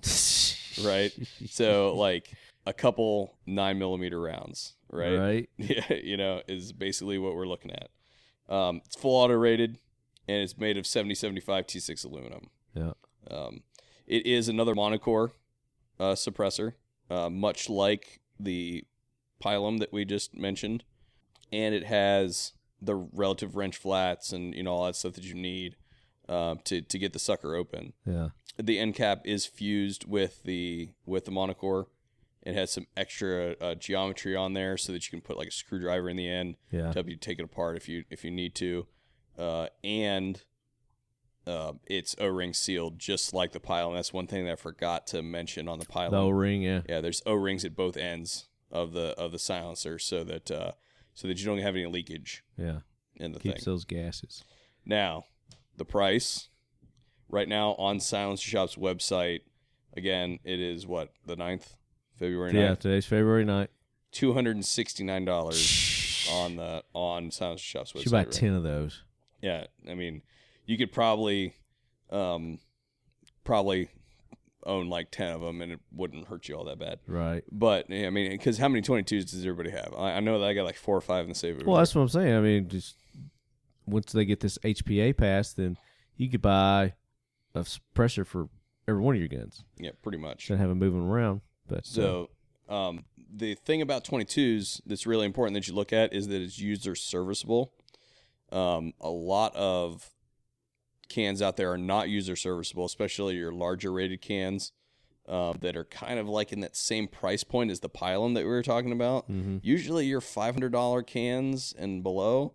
right? so, like a couple nine millimeter rounds, right? Right. Yeah, you know, is basically what we're looking at. Um, it's full auto rated and it's made of 7075 T6 aluminum. Yeah. Um, it is another monocore uh, suppressor, uh, much like the Pilum that we just mentioned, and it has the relative wrench flats and you know all that stuff that you need uh, to to get the sucker open. Yeah. The end cap is fused with the with the monocore. It has some extra uh, geometry on there so that you can put like a screwdriver in the end Yeah. to help you take it apart if you if you need to, uh, and uh, it's O-ring sealed, just like the Pilum. That's one thing that I forgot to mention on the Pilum. The O ring, yeah. Yeah, there's O-rings at both ends of the of the silencer, so that uh, so that you don't have any leakage Yeah. in the Keeps thing. those gases. Now, the price right now on Silencer Shop's website, again, it is what the 9th, February 9th, Yeah, today's February night. two hundred and sixty nine dollars on the on Silencer Shop's website. Should buy right? ten of those. Yeah, I mean, you could probably, um, probably own like ten of them, and it wouldn't hurt you all that bad. Right. But yeah, I mean, because how many twenty twos does everybody have? I, I know that I got like four or five in the save. Well, that's what I'm saying. I mean, just once they get this HPA passed, then you could buy a pressure for every one of your guns. yeah, pretty much. And have them moving around. But uh, So, um, the thing about 22s that's really important that you look at is that it's user serviceable. Um, a lot of cans out there are not user serviceable, especially your larger rated cans uh, that are kind of like in that same price point as the Pilum that we were talking about. Mhm. Usually, your $500 cans and below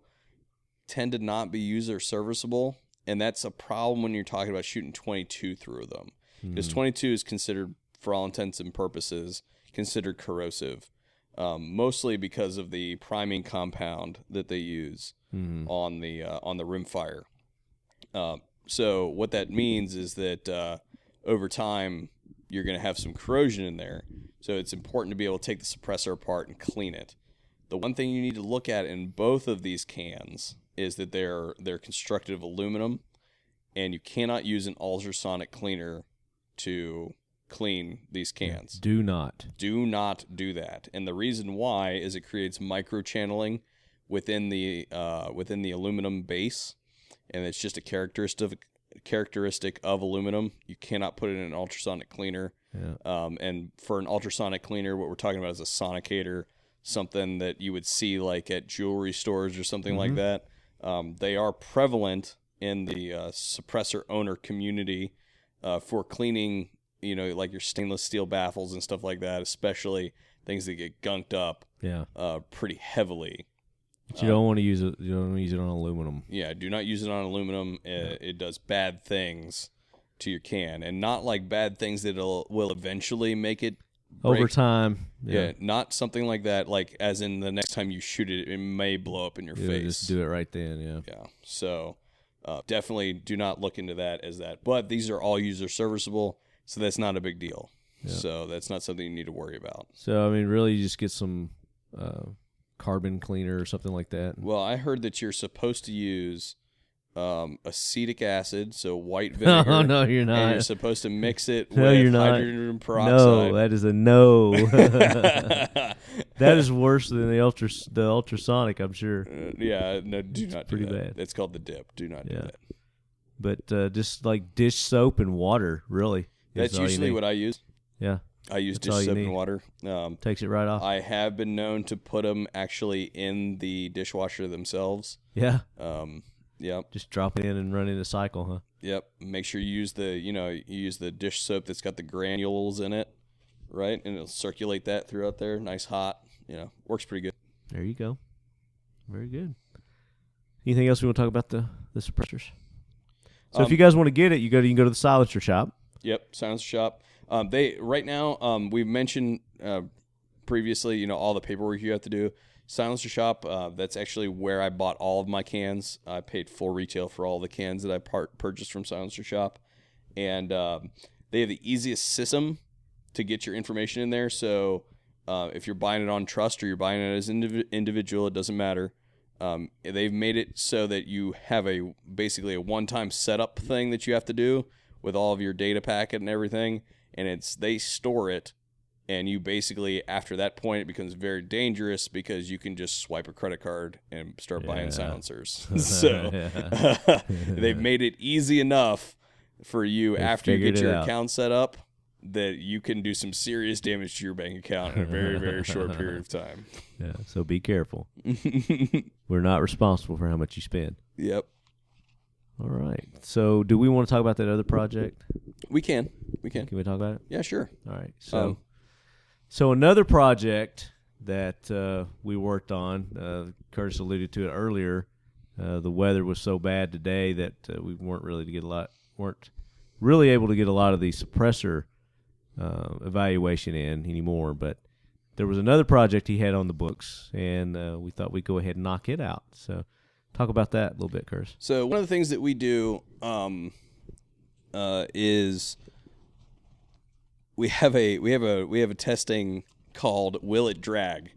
tend to not be user serviceable. And that's a problem when you're talking about shooting 22 through them because 22 is considered for all intents and purposes considered corrosive um, mostly because of the priming compound that they use Mhm. on the uh, on the rimfire um, so what that means is that uh, over time you're going to have some corrosion in there. So it's important to be able to take the suppressor apart and clean it. The one thing you need to look at in both of these cans is that they're they're constructed of aluminum and you cannot use an ultrasonic cleaner to clean these cans. do not. Do not do that. And the reason why is it creates micro channeling within the uh, within the aluminum base, and it's just a characteristic characteristic of aluminum. You cannot put it in an ultrasonic cleaner. Yeah. Um, and for an ultrasonic cleaner, what we're talking about is a sonicator, something that you would see like at jewelry stores or something like that. Um, they are prevalent in the uh, suppressor owner community uh, for cleaning, you know, like your stainless steel baffles and stuff like that, especially things that get gunked up Yeah. uh, pretty heavily. But you don't want to use it. You don't want to use it on aluminum. Yeah, do not use it on aluminum. It, it does bad things to your can, and not like bad things that will eventually make it Over time, Yeah. yeah, not something like that. Like as in the next time you shoot it, it may blow up in your you face. just do it right then. Yeah. Yeah. So uh, definitely do not look into that as that. But these are all user serviceable, so that's not a big deal. So that's not something you need to worry about. So I mean, really, you just get some uh, carbon cleaner or something like that. Well, I heard that you're supposed to use um, acetic acid, so white vinegar. Oh no, you're And you're supposed to mix it No, with you're not. hydrogen peroxide. No, that is a no. that is worse than the ultra the ultrasonic, I'm sure. Uh, yeah, no, do not do pretty that. bad. It's called the dip. Do not do that. But uh, just like dish soap and water, really. That's usually what I use. Yeah, I use That's dish soap and water. Um, takes it right off. I have been known to put them actually in the dishwasher themselves. yeah, Um, yep, just drop it in and run in the cycle, huh? yep. Make sure you use the you know you use the dish soap that's got the granules in it, right? And it'll circulate that throughout there, nice hot. You know, works pretty good. There you go. Very good. Anything else we want to talk about the the suppressors? So if Um, you guys want to get it, you go to you can go to the silencer shop. Yep, Silence Shop. Um, they right now um, we mentioned uh, previously, you know, all the paperwork you have to do. Silencer Shop. Uh, that's actually where I bought all of my cans. I paid full retail for all the cans that I part purchased from Silencer Shop, and um, they have the easiest system to get your information in there. So uh, if you're buying it on trust or you're buying it as indiv- individual, it doesn't matter. Um, they've made it so that you have a basically a one-time setup thing that you have to do with all of your data packet and everything, and it's they store it, and you basically after that point it becomes very dangerous because you can just swipe a credit card and start buying silencers. so they've made it easy enough for you They after you get your out. account set up that you can do some serious damage to your bank account in a very very short period of time. Yeah, so be careful. We're not responsible for how much you spend. Yep, All right. So do we want to talk about that other project? we can, we can. Can we talk about it? Yeah, sure. All right. So, Um, so another project that uh, we worked on, uh, Curtis alluded to it earlier. Uh, the weather was so bad today that uh, we weren't really to get a lot weren't really able to get a lot of the suppressor uh, evaluation in anymore. But there was another project he had on the books, and uh, we thought we'd go ahead and knock it out. So, talk about that a little bit, Curse. So one of the things that we do um, uh, is we have a we have a we have a testing called Will It Drag,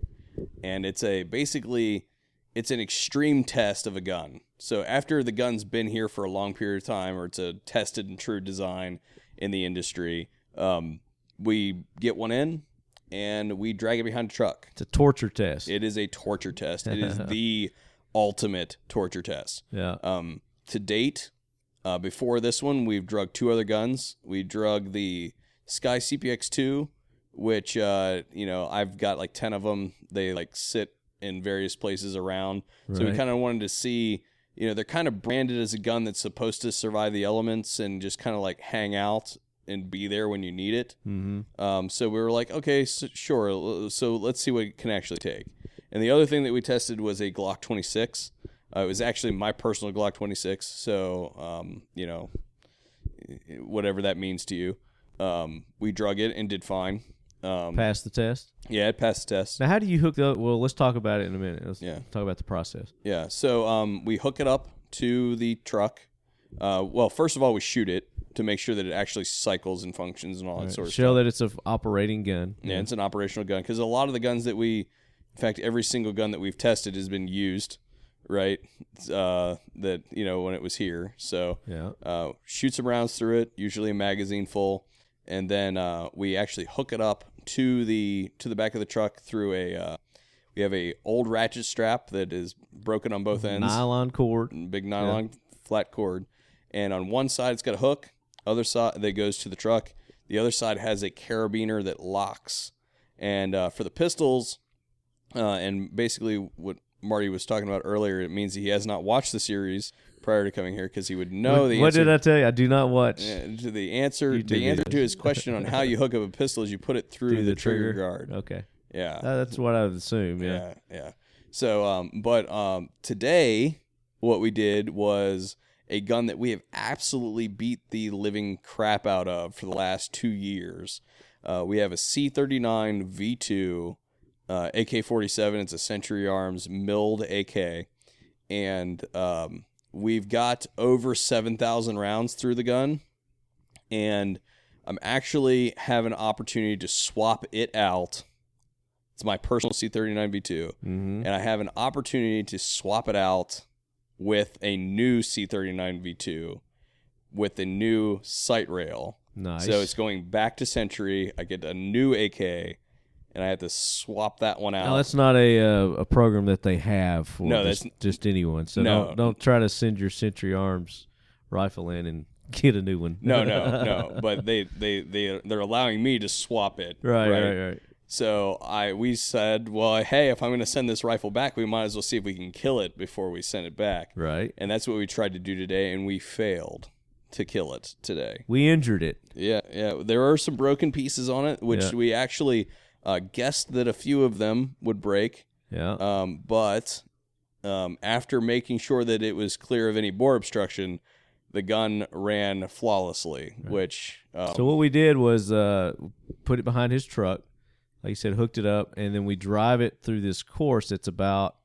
and it's a basically it's an extreme test of a gun. So after the gun's been here for a long period of time, or it's a tested and true design in the industry, um, we get one in and we drag it behind a truck. It's a torture test. It is a torture test. It is the ultimate torture test. yeah. Um, to date, uh, before this one, we've drugged two other guns. We drug the SCCY CPX2, which uh, you know I've got like ten of them. They like sit in various places around. So we kind of wanted to see. You know, they're kind of branded as a gun that's supposed to survive the elements and just kind of like hang out and be there when you need it. Mm-hmm. Um, so we were like, okay, so, sure. So let's see what it can actually take. And the other thing that we tested was a Glock 26. Uh, it was actually my personal Glock 26. So, um, you know, whatever that means to you. Um, we drug it and did fine. Um, Pass the test. yeah, it passed the test. Now, how do you hook up? Well, let's talk about it in a minute. Let's Yeah. talk about the process. Yeah. So um, we hook it up to the truck. Uh, well, first of all, we shoot it to make sure that it actually cycles and functions and all that sort of stuff. Show that it's an operating gun. Yeah, it's an operational gun because a lot of the guns that we, in fact, every single gun that we've tested has been used, right? Uh, that you know when it was here, so Yeah. uh, shoot some rounds through it, usually a magazine full, and then uh, we actually hook it up to the to the back of the truck through a. Uh, we have a old ratchet strap that is broken on both ends Nylon cord. big nylon flat cord, and on one side it's got a hook, other side that goes to the truck. The other side has a carabiner that locks, and uh, for the pistols, uh, and basically what Marty was talking about earlier, it means he has not watched the series prior to coming here because he would know what, the what answer. did I tell you? I do not watch. Uh, the answer, the answer to his question on how you hook up a pistol is you put it through, through the, trigger, guard. Okay. Yeah, That- that's what I would assume. Yeah. yeah, yeah. So, um, but um, today, what we did was a gun that we have absolutely beat the living crap out of for the last two years. Uh, we have a C39 V2 uh, AK 47. It's a Century Arms milled AK. And um, we've got over 7,000 rounds through the gun. And I'm actually have an opportunity to swap it out. It's my personal C39 V2 Mm-hmm. and I have an opportunity to swap it out with a new C39 V2 with a new sight rail. Nice. So it's going back to Century. I get a new AK, and I had to swap that one out. Now, that's not a uh, a program that they have for No, just, that's- just anyone. So No. don't don't try to send your Century Arms rifle in and get a new one. no, no, no. But they they they they're allowing me to swap it. right, right, right. So I we said, well, hey, if I'm going to send this rifle back, we might as well see if we can kill it before we send it back. Right. And that's what we tried to do today, and we failed to kill it today. We injured it. Yeah, yeah. There are some broken pieces on it, which Yeah. we actually uh, guessed that a few of them would break. Yeah. Um, but um, after making sure that it was clear of any bore obstruction, the gun ran flawlessly. Which um, So what we did was uh, put it behind his truck, like you said, hooked it up, and then we drive it through this course. It's about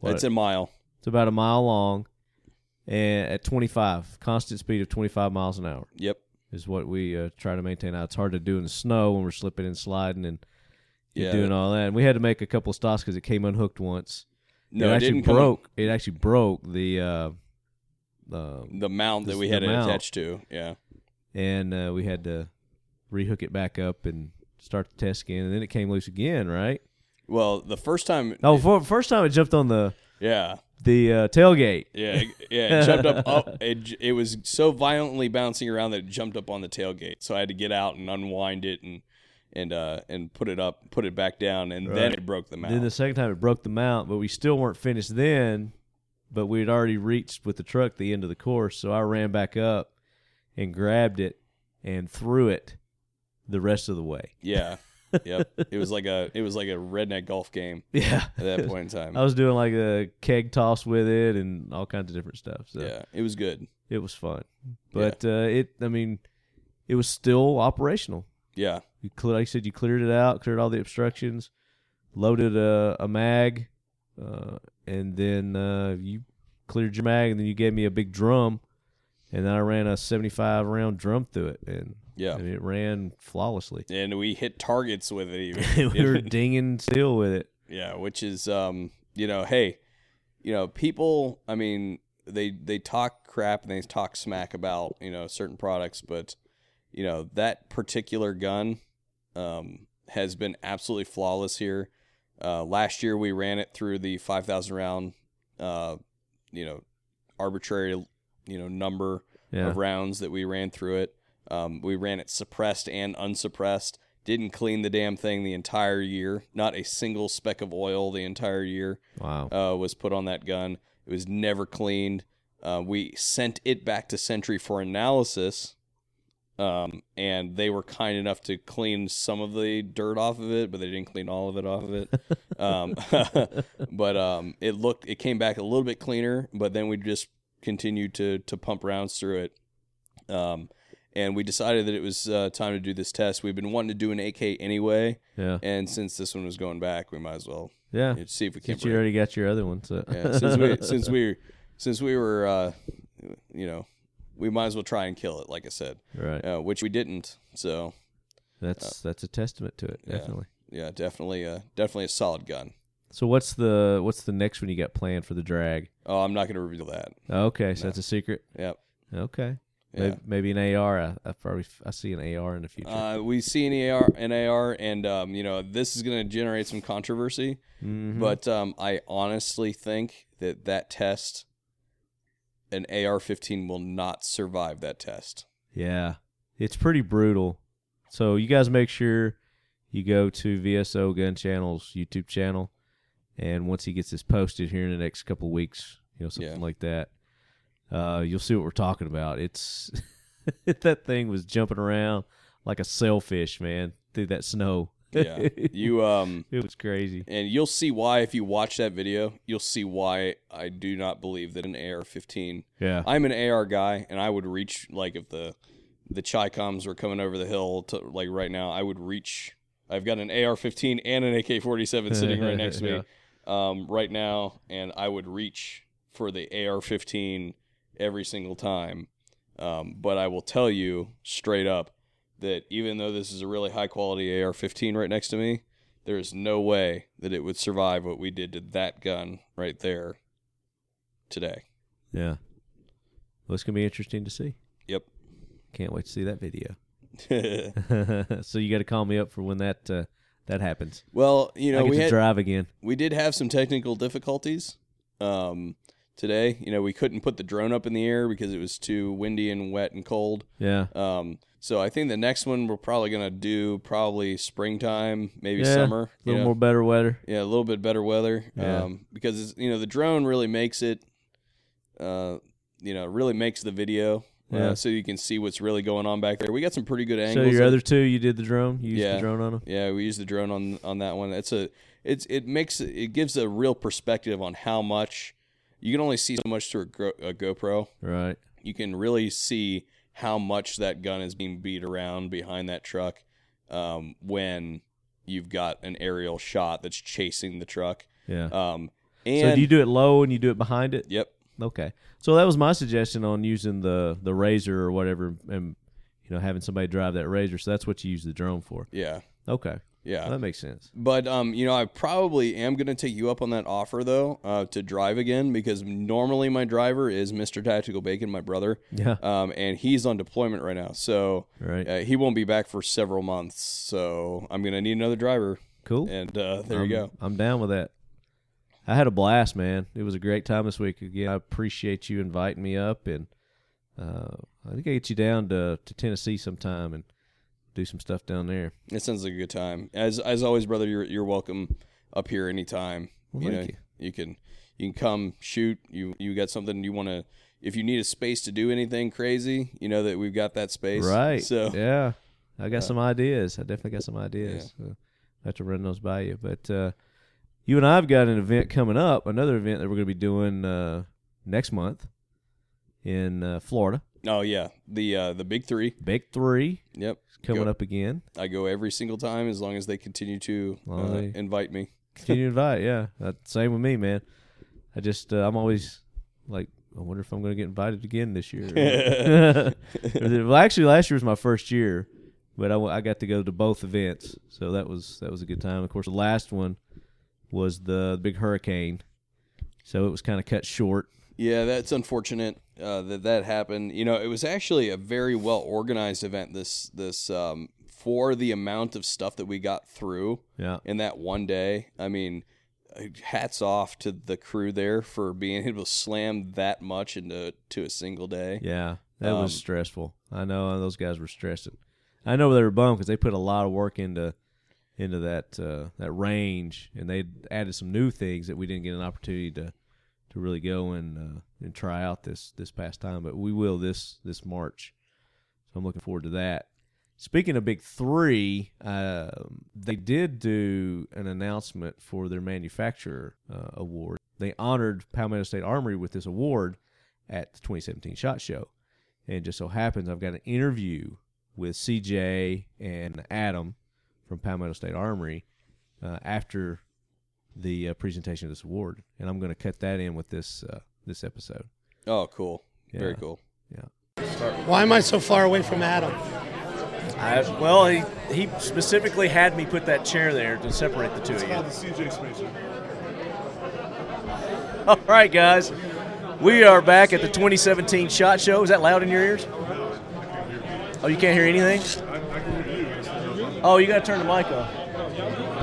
what? it's a mile. it's about a mile long, and at 25, constant speed of 25 miles an hour Yep. is what we uh, try to maintain. Now it's hard to do in the snow when we're slipping and sliding and Yeah. doing all that. And we had to make a couple stops because it came unhooked once. No, it it actually didn't come- broke. It actually broke the. Uh, uh, The mount that we had it mount. attached to. Yeah. and uh, we had to rehook it back up and start the test again, and then it came loose again, right? Well, the first time. Oh, for, first time it jumped on the Yeah. the uh, tailgate. Yeah, it- yeah, it jumped up. up it, it was so violently bouncing around that it jumped up on the tailgate. So I had to get out and unwind it and and uh and put it up, put it back down, and then it broke the mount. Then the second time it broke the mount, but we still weren't finished then. But we had already reached with the truck the end of the course, so I ran back up and grabbed it and threw it the rest of the way. yeah, yep. It was like a it was like a redneck golf game Yeah. at that point in time. I was doing like a keg toss with it and all kinds of different stuff. So yeah, it was good. it was fun. But uh, it, I mean, it was still operational. Yeah, You cle like I said, you cleared it out, cleared all the obstructions, loaded a, a mag, uh, and then uh, you cleared your mag, and then you gave me a big drum, and then I ran a 75 round drum through it, and, yeah. and it ran flawlessly. And we hit targets with it even. we were dinging still with it. Yeah, which is um, you know, hey, you know, people, I mean, they they talk crap and they talk smack about, you know, certain products, but you know, that particular gun um has been absolutely flawless here. Uh last year we ran it through the 5000 round uh you know, arbitrary you know, number Yeah. of rounds that we ran through it. Um, we ran it suppressed and unsuppressed. Didn't clean the damn thing the entire year. Not a single speck of oil the entire year Wow. uh, was put on that gun. It was never cleaned. Uh, we sent it back to Century for analysis, um, and they were kind enough to clean some of the dirt off of it, but they didn't clean all of it off of it. um, but um, it looked, it came back a little bit cleaner. But then we just continued to to pump rounds through it. Um, and we decided that it was uh, time to do this test. We've been wanting to do an AK anyway, Yeah. and since this one was going back, we might as well Yeah. see if we can. Since you already got your other one, so Yeah, since we since we since we were uh, you know we might as well try and kill it like I said, right. uh, which we didn't. So That's that's a testament to it, yeah. definitely. yeah, definitely uh, definitely a solid gun. So what's the what's the next one you got planned for the drag? Oh, I'm not going to reveal that. Okay, so that's a secret. Yep. Okay. Yeah. Maybe, maybe an AR. I, I probably I see an AR in the future. Uh, we see an AR, an AR, and um, you know this is going to generate some controversy. Mhm. But um, I honestly think that that test, an AR-15 will not survive that test. yeah, it's pretty brutal. So you guys make sure you go to VSO Gun Channel's YouTube channel, and once he gets this posted here in the next couple weeks, you know something Yeah. like that, uh, you'll see what we're talking about. It's that thing was jumping around like a sailfish, man, through that snow. Yeah, you um. it was crazy. And you'll see why if you watch that video, you'll see why I do not believe that an AR-15. Yeah. I'm an AR guy, and I would reach like if the the Chi-Coms were coming over the hill to like right now, I would reach. I've got an AR-15 and an AK-47 sitting right next to me um, right now, and I would reach for the AR-15 every single time. Um, but I will tell you straight up that even though this is a really high quality AR-15 right next to me, there is no way that it would survive what we did to that gun right there today. Yeah. Well, it's gonna be interesting to see. Yep. Can't wait to see that video. so you got to call me up for when that uh, that happens. well, you know, we to had drive again. we did have some technical difficulties um, today. You know, we couldn't put the drone up in the air because it was too windy and wet and cold. Yeah. Um, so I think the next one we're probably gonna do probably springtime, maybe Yeah, summer. A little know? more better weather. yeah, a little bit better weather. Yeah. Um, because it's, you know the drone really makes it, uh, you know, really makes the video. Yeah. Uh, so you can see what's really going on back there. We got some pretty good angles. So your other two, you did the drone. You used Yeah. the drone on them. yeah, we used the drone on on that one. It's a it's it makes it gives a real perspective on how much you can only see so much through a GoPro. Right. You can really see how much that gun is being beat around behind that truck um, when you've got an aerial shot that's chasing the truck. Yeah. Um, so do you do it low and you do it behind it? yep, Okay. So that was my suggestion on using the the razor or whatever, and you know having somebody drive that razor. So that's what you use the drone for. yeah, Okay. Yeah. That makes sense. But um, you know, I probably am gonna take you up on that offer though, uh, to drive again because normally my driver is Mr. Tactical Bacon, my brother, Yeah. um, and he's on deployment right now, so Right. uh, he won't be back for several months. So I'm gonna need another driver, Cool. and uh, there I'm, you go. I'm down with that. I had a blast, man. It was a great time this week. Again, I appreciate you inviting me up, and uh, I think I get you down to to Tennessee sometime and do some stuff down there. It sounds like a good time. As as always, brother, you're you're welcome up here anytime. Well, you know, you. can you can come shoot. You you got something you want to. If you need a space to do anything crazy, you know that we've got that space. Right. So yeah, I got some ideas. I definitely got some ideas. So I have to run those by you. But uh, you and I've got an event coming up. Another event that we're going to be doing uh, next month in uh, Florida. Oh yeah, the uh, the big three. Big Three Yep, coming Go- up again. I go every single time as long as they continue to uh, they- invite me. Continue to invite. Yeah, uh, same with me, man. I just uh, I'm always like, I wonder if I'm going to get invited again this year. well, actually, last year was my first year, but I, w- I got to go to both events, so that was that was a good time. Of course, the last one was the big hurricane, so it was kind of cut short. Yeah, that's unfortunate uh, that that happened. You know, it was actually a very well organized event. This this um, for the amount of stuff that we got through Yeah, in that one day. I mean, uh, hats off to the crew there for being able to slam that much into to a single day. yeah, that was Um, stressful. I know those guys were stressing. I know they were bummed because they put a lot of work into into that uh, that range, and they added some new things that we didn't get an opportunity to really go and uh, and try out this this past time. But we will this this March, so I'm looking forward to that. Speaking of Big Three, uh, they did do an announcement for their manufacturer uh, award. They honored Palmetto State Armory with this award at the 2017 Shot Show, and just so happens I've got an interview with CJ and Adam from Palmetto State Armory uh, after the uh, presentation of this award, and I'm going to cut that in with this uh, this episode. Oh, cool. Very cool. Yeah. Why am I so far away from Adam? I, well, he, he specifically had me put that chair there to separate the two of you. the CJ Spacer. All right, guys, we are back at the 2017 Shot Show. Is that loud in your ears? Oh, you can't hear anything? Oh, you got to turn the mic on.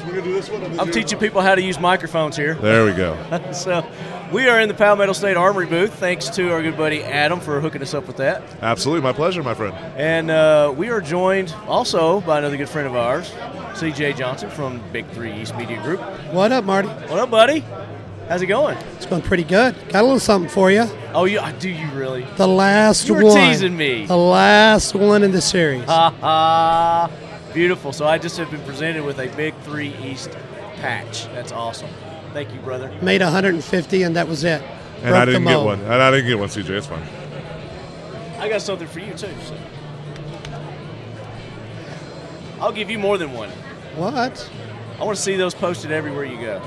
Just we're gonna do this one. I'm do- teaching people how to use microphones here. There we go. so we are in the Palmetto State Armory booth, thanks to our good buddy Adam for hooking us up with that. Absolutely, my pleasure, my friend. And uh, we are joined also by another good friend of ours, CJ Johnson from Big Three East Media Group. What up, Marty? What up, buddy? How's it going? It's going pretty good. Got a little something for you. Oh, you do you really? The last You were one. teasing me. The last one in the series. Ha ha! Beautiful. So I just have been presented with a Big Three East patch. That's awesome. Thank you, brother. Made 150, and that was it. And Broke I didn't get one. And I didn't get one, CJ. It's fine. I got something for you too. So. I'll give you more than one. What? I want to see those posted everywhere you go.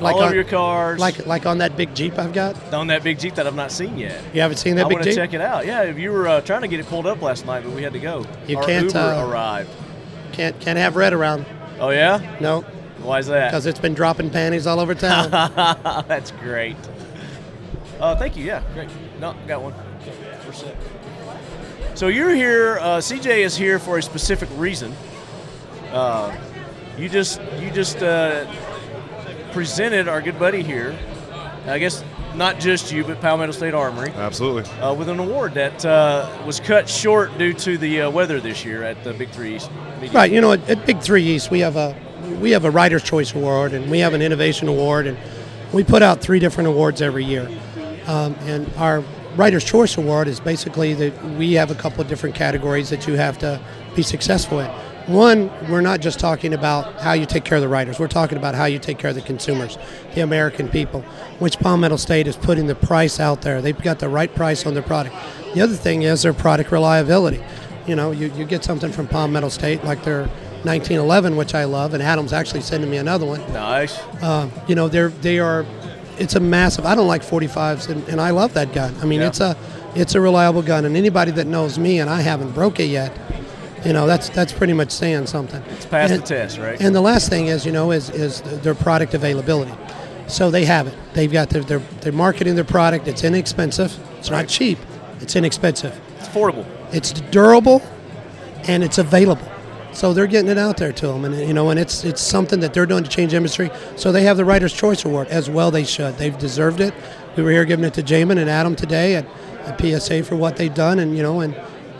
Like All on, over your cars. like like on that big Jeep I've got. on that big Jeep that I've not seen yet. You haven't seen that Jeep? I want to check it out. Yeah, if you were uh, trying to get it pulled up last night, but we had to go. You Our can't, Uber uh, arrived. Can't can't have red around. Oh yeah? No, Why is that? because it's been dropping panties all over town. That's great. Uh, thank you. Yeah, great. No, got one. Okay, we're set. So you're here. Uh, CJ is here for a specific reason. Uh, you just you just uh, presented our good buddy here. I guess not just you, but Palmetto State Armory Absolutely. uh, with an award that uh, was cut short due to the uh, weather this year at the Big Three East. Media. Right. You know, at, at Big Three East, we have a we have a Writer's Choice Award and we have an Innovation Award, and we put out three different awards every year. Um, and our Writer's Choice Award is basically that we have a couple of different categories that you have to be successful in. One, we're not just talking about how you take care of the writers. We're talking about how you take care of the consumers, the American people, which Palmetto State is putting the price out there. They've got the right price on their product. The other thing is their product reliability. You know, you, you get something from Palmetto State like their 1911, which I love, and Adam's actually sending me another one. Nice. Uh, you know, they're they are. It's a massive. I don't like 45s, and, and I love that gun. I mean, Yeah. it's a it's a reliable gun, and anybody that knows me and I haven't broke it yet, you know, that's that's pretty much saying something. It's passed And- the test, right? and the last thing is, you know, is is their product availability. So they have it. They've got their they're, they're marketing their product. It's inexpensive. It's Right. not cheap. It's inexpensive. it's affordable. It's durable, and it's available. So they're getting it out there to them, and you know, and it's it's something that they're doing to change industry. So they have the Writers' Choice Award as well. They should. They've deserved it. We were here giving it to Jamin and Adam today at, at PSA for what they've done, and you know, and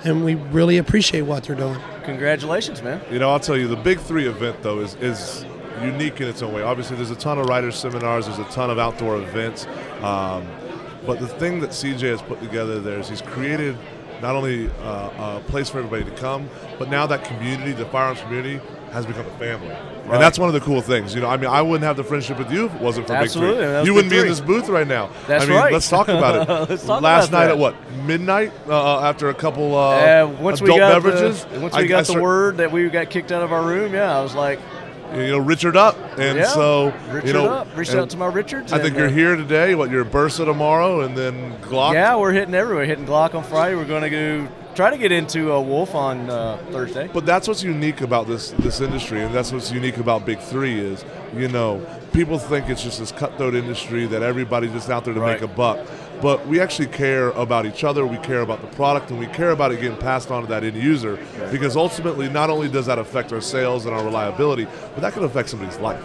and we really appreciate what they're doing. Congratulations, man. You know, I'll tell you, the Big Three event, though, is, is unique in its own way. Obviously, there's a ton of writers' seminars, there's a ton of outdoor events. Um, but the thing that CJ has put together there is he's created not only uh, a place for everybody to come, but now that community, the firearms community, has become a family. Right. And that's one of the cool things. You know, I mean, I wouldn't have the friendship with you if it wasn't for Absolutely, Big Three. You wouldn't be in this booth right now. That's I mean, right. let's talk about it. Let's talk Last about night that. at what midnight uh, after a couple uh, Uh, once adult we got beverages. the, once I- we got I the start- word that we got kicked out of our room, yeah, I was like, you know, Richard up, and yeah, so Richard you know, up. Reached out to my Richards. I think you're uh, here today. What you're Bersa tomorrow, and then Glock. Yeah, we're hitting everywhere. Hitting Glock on Friday. We're going to go try to get into a Wolf on uh, Thursday. But that's what's unique about this this industry, and that's what's unique about Big Three is, you know, people think it's just this cutthroat industry that everybody's just out there to Right. make a buck. But we actually care about each other, we care about the product, and we care about it getting passed on to that end user. Because ultimately, not only does that affect our sales and our reliability, but that can affect somebody's life.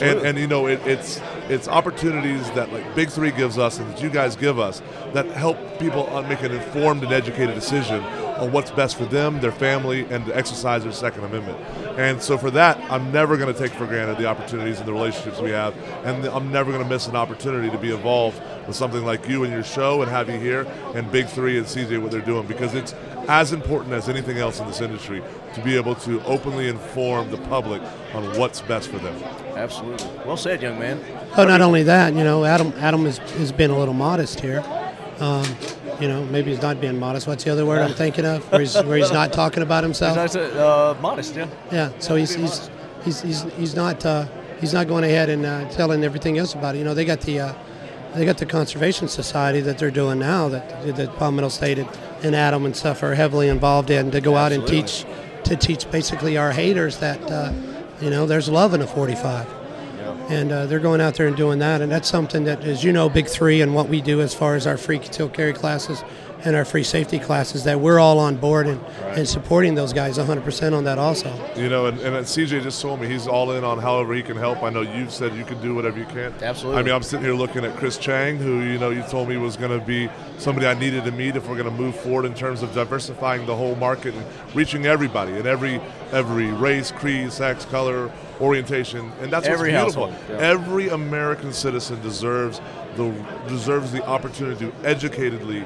And, and you know it, it's it's opportunities that like Big Three gives us and that you guys give us that help people make an informed and educated decision on what's best for them, their family, and to exercise their Second Amendment. And so for that, I'm never going to take for granted the opportunities and the relationships we have, and I'm never going to miss an opportunity to be involved with something like you and your show and have you here and Big Three and CJ what they're doing because it's as important as anything else in this industry to be able to openly inform the public on what's best for them. Absolutely. Well said, young man. Oh, not only that, you know, Adam Adam has, has been a little modest here. Um, you know, maybe he's not being modest. What's the other word I'm thinking of? Where he's, where he's not talking about himself. Nice, uh, modest, yeah. Yeah. So he's he's he's he's, he's not uh, he's not going ahead and uh, telling everything else about it. You know, they got the uh, they got the conservation society that they're doing now that that Palmetto State and, and Adam and stuff are heavily involved in to go out and teach to teach basically our haters that uh, you know there's love in a 45 and uh, they're going out there and doing that. And that's something that, as you know, Big Three and what we do as far as our free concealed carry classes and our free safety classes, that we're all on board and, and supporting those guys 100% on that also. You know, and, and CJ just told me he's all in on however he can help. I know you've said you can do whatever you can. Absolutely. I mean, I'm sitting here looking at Chris Chang, who you know you told me was going to be somebody I needed to meet if we're going to move forward in terms of diversifying the whole market and reaching everybody in every every race, creed, sex, color, orientation, and that's Every what's beautiful. household, yeah. Every American citizen deserves the deserves the opportunity to educatedly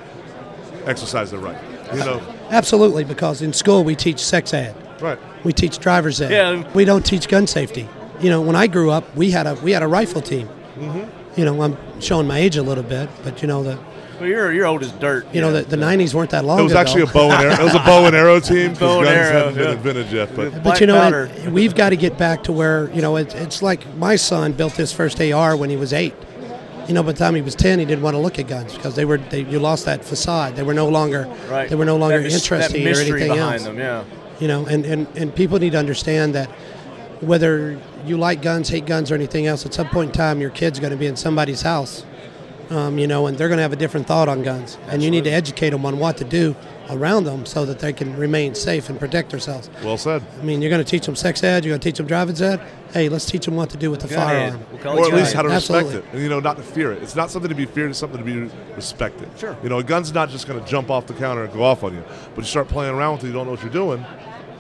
exercise their right. You know, Absolutely, because in school we teach sex ed, right? we teach driver's ed. Yeah. We don't teach gun safety. You know, when I grew up, we had a we had a rifle team. Mm-hmm. You know, I'm showing my age a little bit, but you know the Well, you're, you're old as dirt. you know the, the 90s weren't that long It was ago. actually a bow and arrow. It was a bow and arrow team Bow and guns arrow, hadn't been yeah. invented yet. But Black But you know, it, we've got to get back to where you know it, it's like my son built his first AR when he was eight. You know, by the time he was ten, he didn't want to look at guns because they were they, you lost that facade. They were no longer Right. they were no longer That interesting that or anything behind else. them, yeah. You know, and, and, and people need to understand that whether you like guns, hate guns, or anything else, at some point in time, your kid's going to be in somebody's house. Um, you know, and they're going to have a different thought on guns, and you need to educate them on what to do around them so that they can remain safe and protect themselves. well said. I mean, you're going to teach them sex ed, you're going to teach them driving ed. Hey, let's teach them what to do with the Gun head. firearm. We'll Or at least gun how to head. respect Absolutely. it, and you know, not to fear it. It's not something to be feared; it's something to be respected. Sure. You know, a gun's not just going to jump off the counter and go off on you. But you start playing around with it, you don't know what you're doing.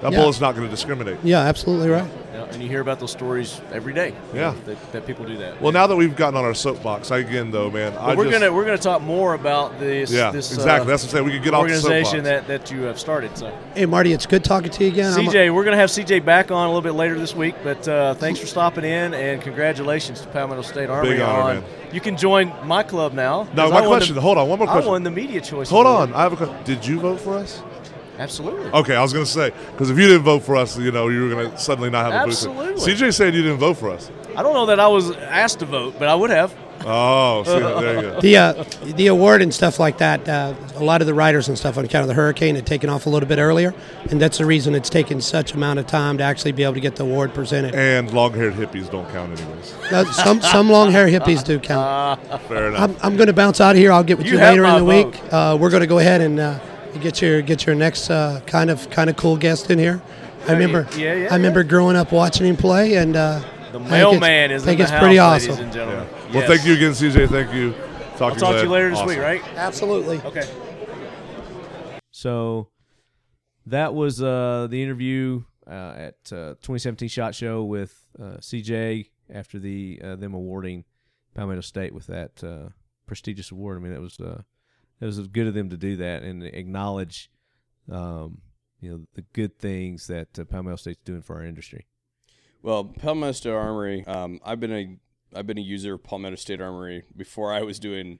That Yeah. bullet's not going to discriminate. Yeah, absolutely right. Yeah, and you hear about those stories every day. you Yeah. know, that, that people do that. Well, now that we've gotten on our soapbox, I, again though, man, I we're just, gonna we're gonna talk more about this. yeah, this, exactly. Uh, That's what I'm saying. We could get off the organization that, that you have started. So, Hey, Marty, it's good talking to you again. I'm- CJ, we're gonna have CJ back on a little bit later this week. But uh, thanks for stopping in, and congratulations to Palmetto State Armory Big honor, on. man. You can join my club now. Now, 'cause my question. The, hold on, one more question. I question. won the media choice. Hold award. on, I have a question. Did you vote for us? Absolutely. Okay, I was going to say because if you didn't vote for us, you know, you were going to suddenly not have a Absolutely. CJ said you didn't vote for us. I don't know that I was asked to vote, but I would have. Oh, see, there you go. the uh, the award and stuff like that. Uh, a lot of the writers and stuff on account of the hurricane had taken off a little bit earlier, and that's the reason it's taken such amount of time to actually be able to get the award presented. And long-haired hippies don't count anyways. Uh, some some long-haired hippies do count. Fair enough. I'm, I'm going to bounce out of here. I'll get with You you, later in the vote. week. Uh, we're going to go ahead and uh, get your get your next uh, kind of kind of cool guest in here. I remember yeah, yeah, I remember yeah. growing up watching him play, and uh, The I think mailman it's, is I think in it's the pretty house, awesome. ladies and gentlemen. Well, Yes. thank you again, CJ. Thank you. Talk I'll talk to you glad. later this Awesome. week, right? Absolutely. Okay. So that was uh, the interview uh, at uh, 2017 Shot Show with uh, CJ after the uh, them awarding Palmetto State with that uh, prestigious award. I mean, it was uh, it was good of them to do that and acknowledge, um, you know, the good things that uh, Palmetto State's doing for our industry. Well, Palmetto State Armory. Um, I've been a I've been a user of Palmetto State Armory before I was doing,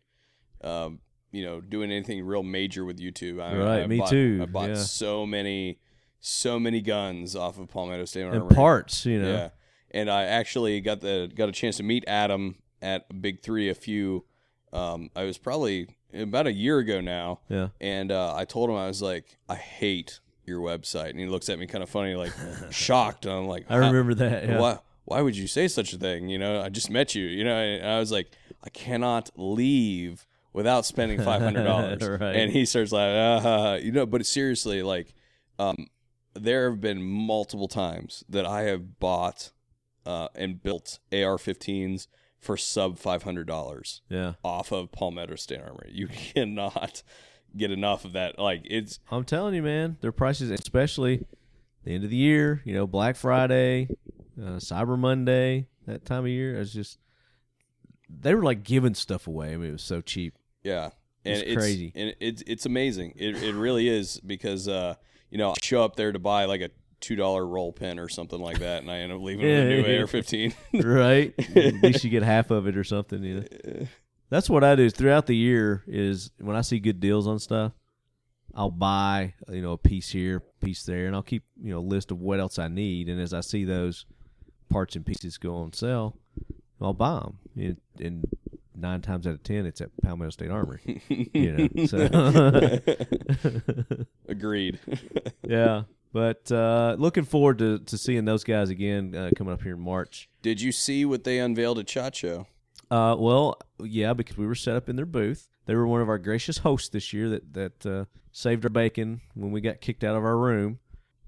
um, you know, doing anything real major with YouTube. I, Right, I me bought, too, I bought yeah. so many, so many guns off of Palmetto State Armory. And parts, you know. Yeah, and I actually got the got a chance to meet Adam at Big Three a few. Um, I was probably about a year ago now, Yeah. and uh, I told him I was like, I hate your website, and he looks at me kind of funny, like shocked. And I'm like, I remember that. Yeah. why why would you say such a thing? You know, I just met you. You know, and I was like, I cannot leave without spending five hundred dollars. Right. And he starts like, uh, you know, but seriously, like, um, there have been multiple times that I have bought uh, and built AR-15s for sub five hundred dollars Yeah. off of Palmetto State Armory. You cannot get enough of that. Like, it's I'm telling you, man, their prices, especially the end of the year, you know, Black Friday, uh, Cyber Monday, that time of year, it's just they were like giving stuff away. I mean, it was so cheap. Yeah, and It's it's, crazy. and it's it's amazing. It it really is because uh you know I show up there to buy like a two dollar roll pin or something like that, and I end up leaving with a new yeah. AR-15. right? At least you get half of it or something. You know? That's what I do. Throughout the year is when I see good deals on stuff, I'll buy you know a piece here, piece there, and I'll keep you know a list of what else I need. And as I see those parts and pieces go on sale, I'll buy them. And, and nine times out of ten, it's at Palmetto State Armory. you know, so Agreed. yeah. But uh, looking forward to, to seeing those guys again uh, coming up here in March. Did you see what they unveiled at Shot Show? Uh, well, yeah, because we were set up in their booth. They were one of our gracious hosts this year that that uh, saved our bacon when we got kicked out of our room.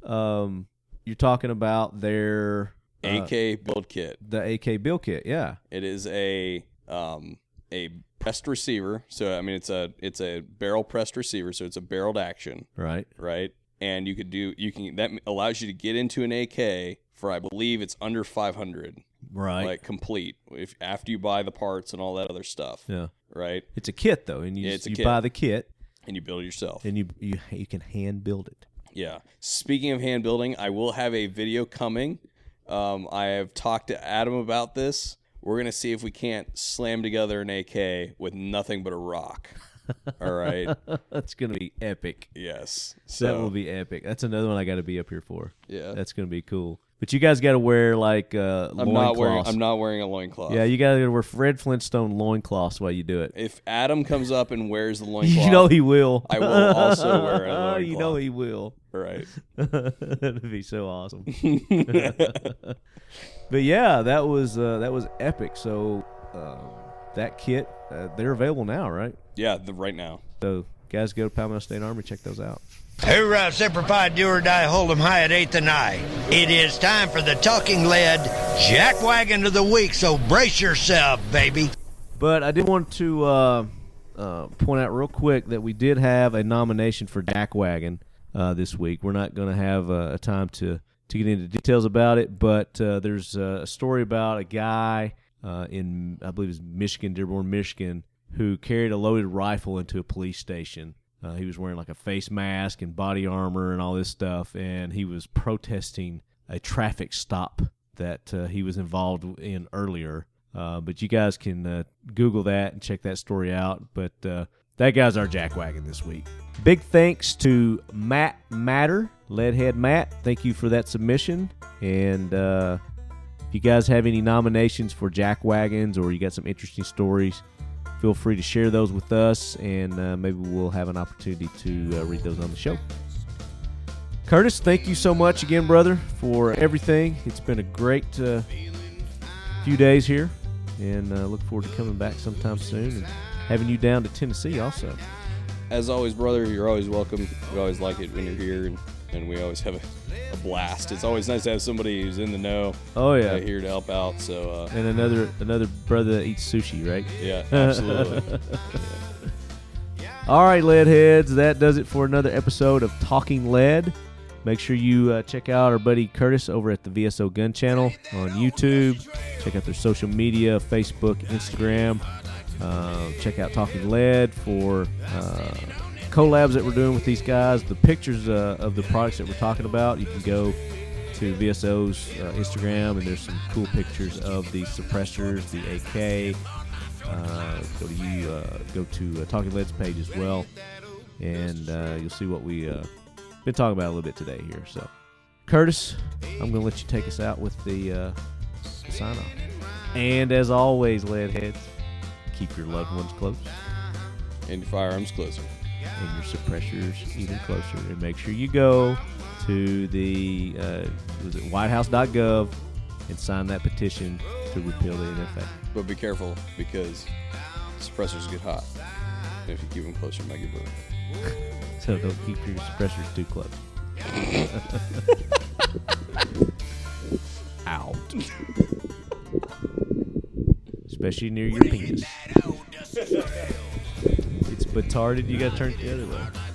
Um, you're talking about their uh, AK build kit. the AK build kit, yeah, It is a um a pressed receiver. So I mean it's a it's a barrel pressed receiver. So it's a barreled action. right, right? And you could do you can that allows you to get into an AK for I believe it's under 500, right, like complete if after you buy the parts and all that other stuff, yeah. right? It's a kit though, and you Yeah, just- you kit. buy the kit And you build it yourself. and you you you can hand build it. Yeah. Speaking of hand building, I will have a video coming. Um, I have talked to Adam about this. We're gonna see if we can't slam together an AK with nothing but a rock. All right. That's gonna be epic. Yes. that will be epic. That's another one I got to be up here for. yeah. That's gonna be cool. But you guys got to wear like uh, I'm not wearing. I'm not wearing a loincloth. Yeah, you got to wear Fred Flintstone loincloths while you do it. If Adam comes up and wears the loincloth, You know he will. I will also wear a Oh, you know he will. right? That'd be so awesome. but yeah, that was uh, that was epic. So um, that kit, uh, they're available now, right? yeah, the right now. So guys, go to Palmetto State Armory, check those out. Hoorah, Semper Fi, do or die, hold 'em high at eighth and I. It is time for the talking lead jackwagon of the week, so brace yourself, baby. But I did want to uh, uh, point out real quick that we did have a nomination for Jackwagon uh, this week. We're not going to have uh, a time to, to get into details about it, but uh, there's uh, a story about a guy uh, in, I believe it was Michigan, Dearborn, Michigan, who carried a loaded rifle into a police station. Uh, he was wearing like a face mask and body armor and all this stuff, and he was protesting a traffic stop that uh, he was involved in earlier. Uh, but you guys can uh, Google that and check that story out. But uh, that guy's our jackwagon this week. Big thanks to Matt Matter, Leadhead Matt. Thank you for that submission. And uh, if you guys have any nominations for jack wagons or you got some interesting stories, feel free to share those with us, and uh, maybe we'll have an opportunity to uh, read those on the show. Curtis, thank you so much again, brother, for everything. It's been a great uh, few days here, and uh, look forward to coming back sometime soon and having you down to Tennessee also. As always, brother, you're always welcome. We always like it when you're here, and, and we always have a, a blast. It's always nice to have somebody who's in the know Oh uh, yeah, here to help out. So uh, and another another brother that eats sushi, right? yeah, absolutely. All right, lead heads, that does it for another episode of Talking Lead. Make sure you uh, check out our buddy Curtis over at the VSO Gun Channel on YouTube. Check out their social media Facebook, Instagram. Uh, check out Talking Lead for uh, collabs that we're doing with these guys. The pictures uh, of the products that we're talking about, you can go to VSO's uh, Instagram, and there's some cool pictures of the suppressors, the AK. Uh, go to you, uh, go to uh, Talking Lead's page as well, and uh, you'll see what we uh, been talking about a little bit today here. So, Curtis, I'm going to let you take us out with the, uh, the sign off. And as always, lead heads, keep your loved ones close And your firearms closer. And your suppressors even closer. And make sure you go to the uh, was it whitehouse.gov and sign that petition to repeal the NFA. But be careful because suppressors get hot. And if you keep them close, you might get burned. So don't keep your suppressors too close. Out. Especially near your penis. It's retarded. You gotta turn it the other way.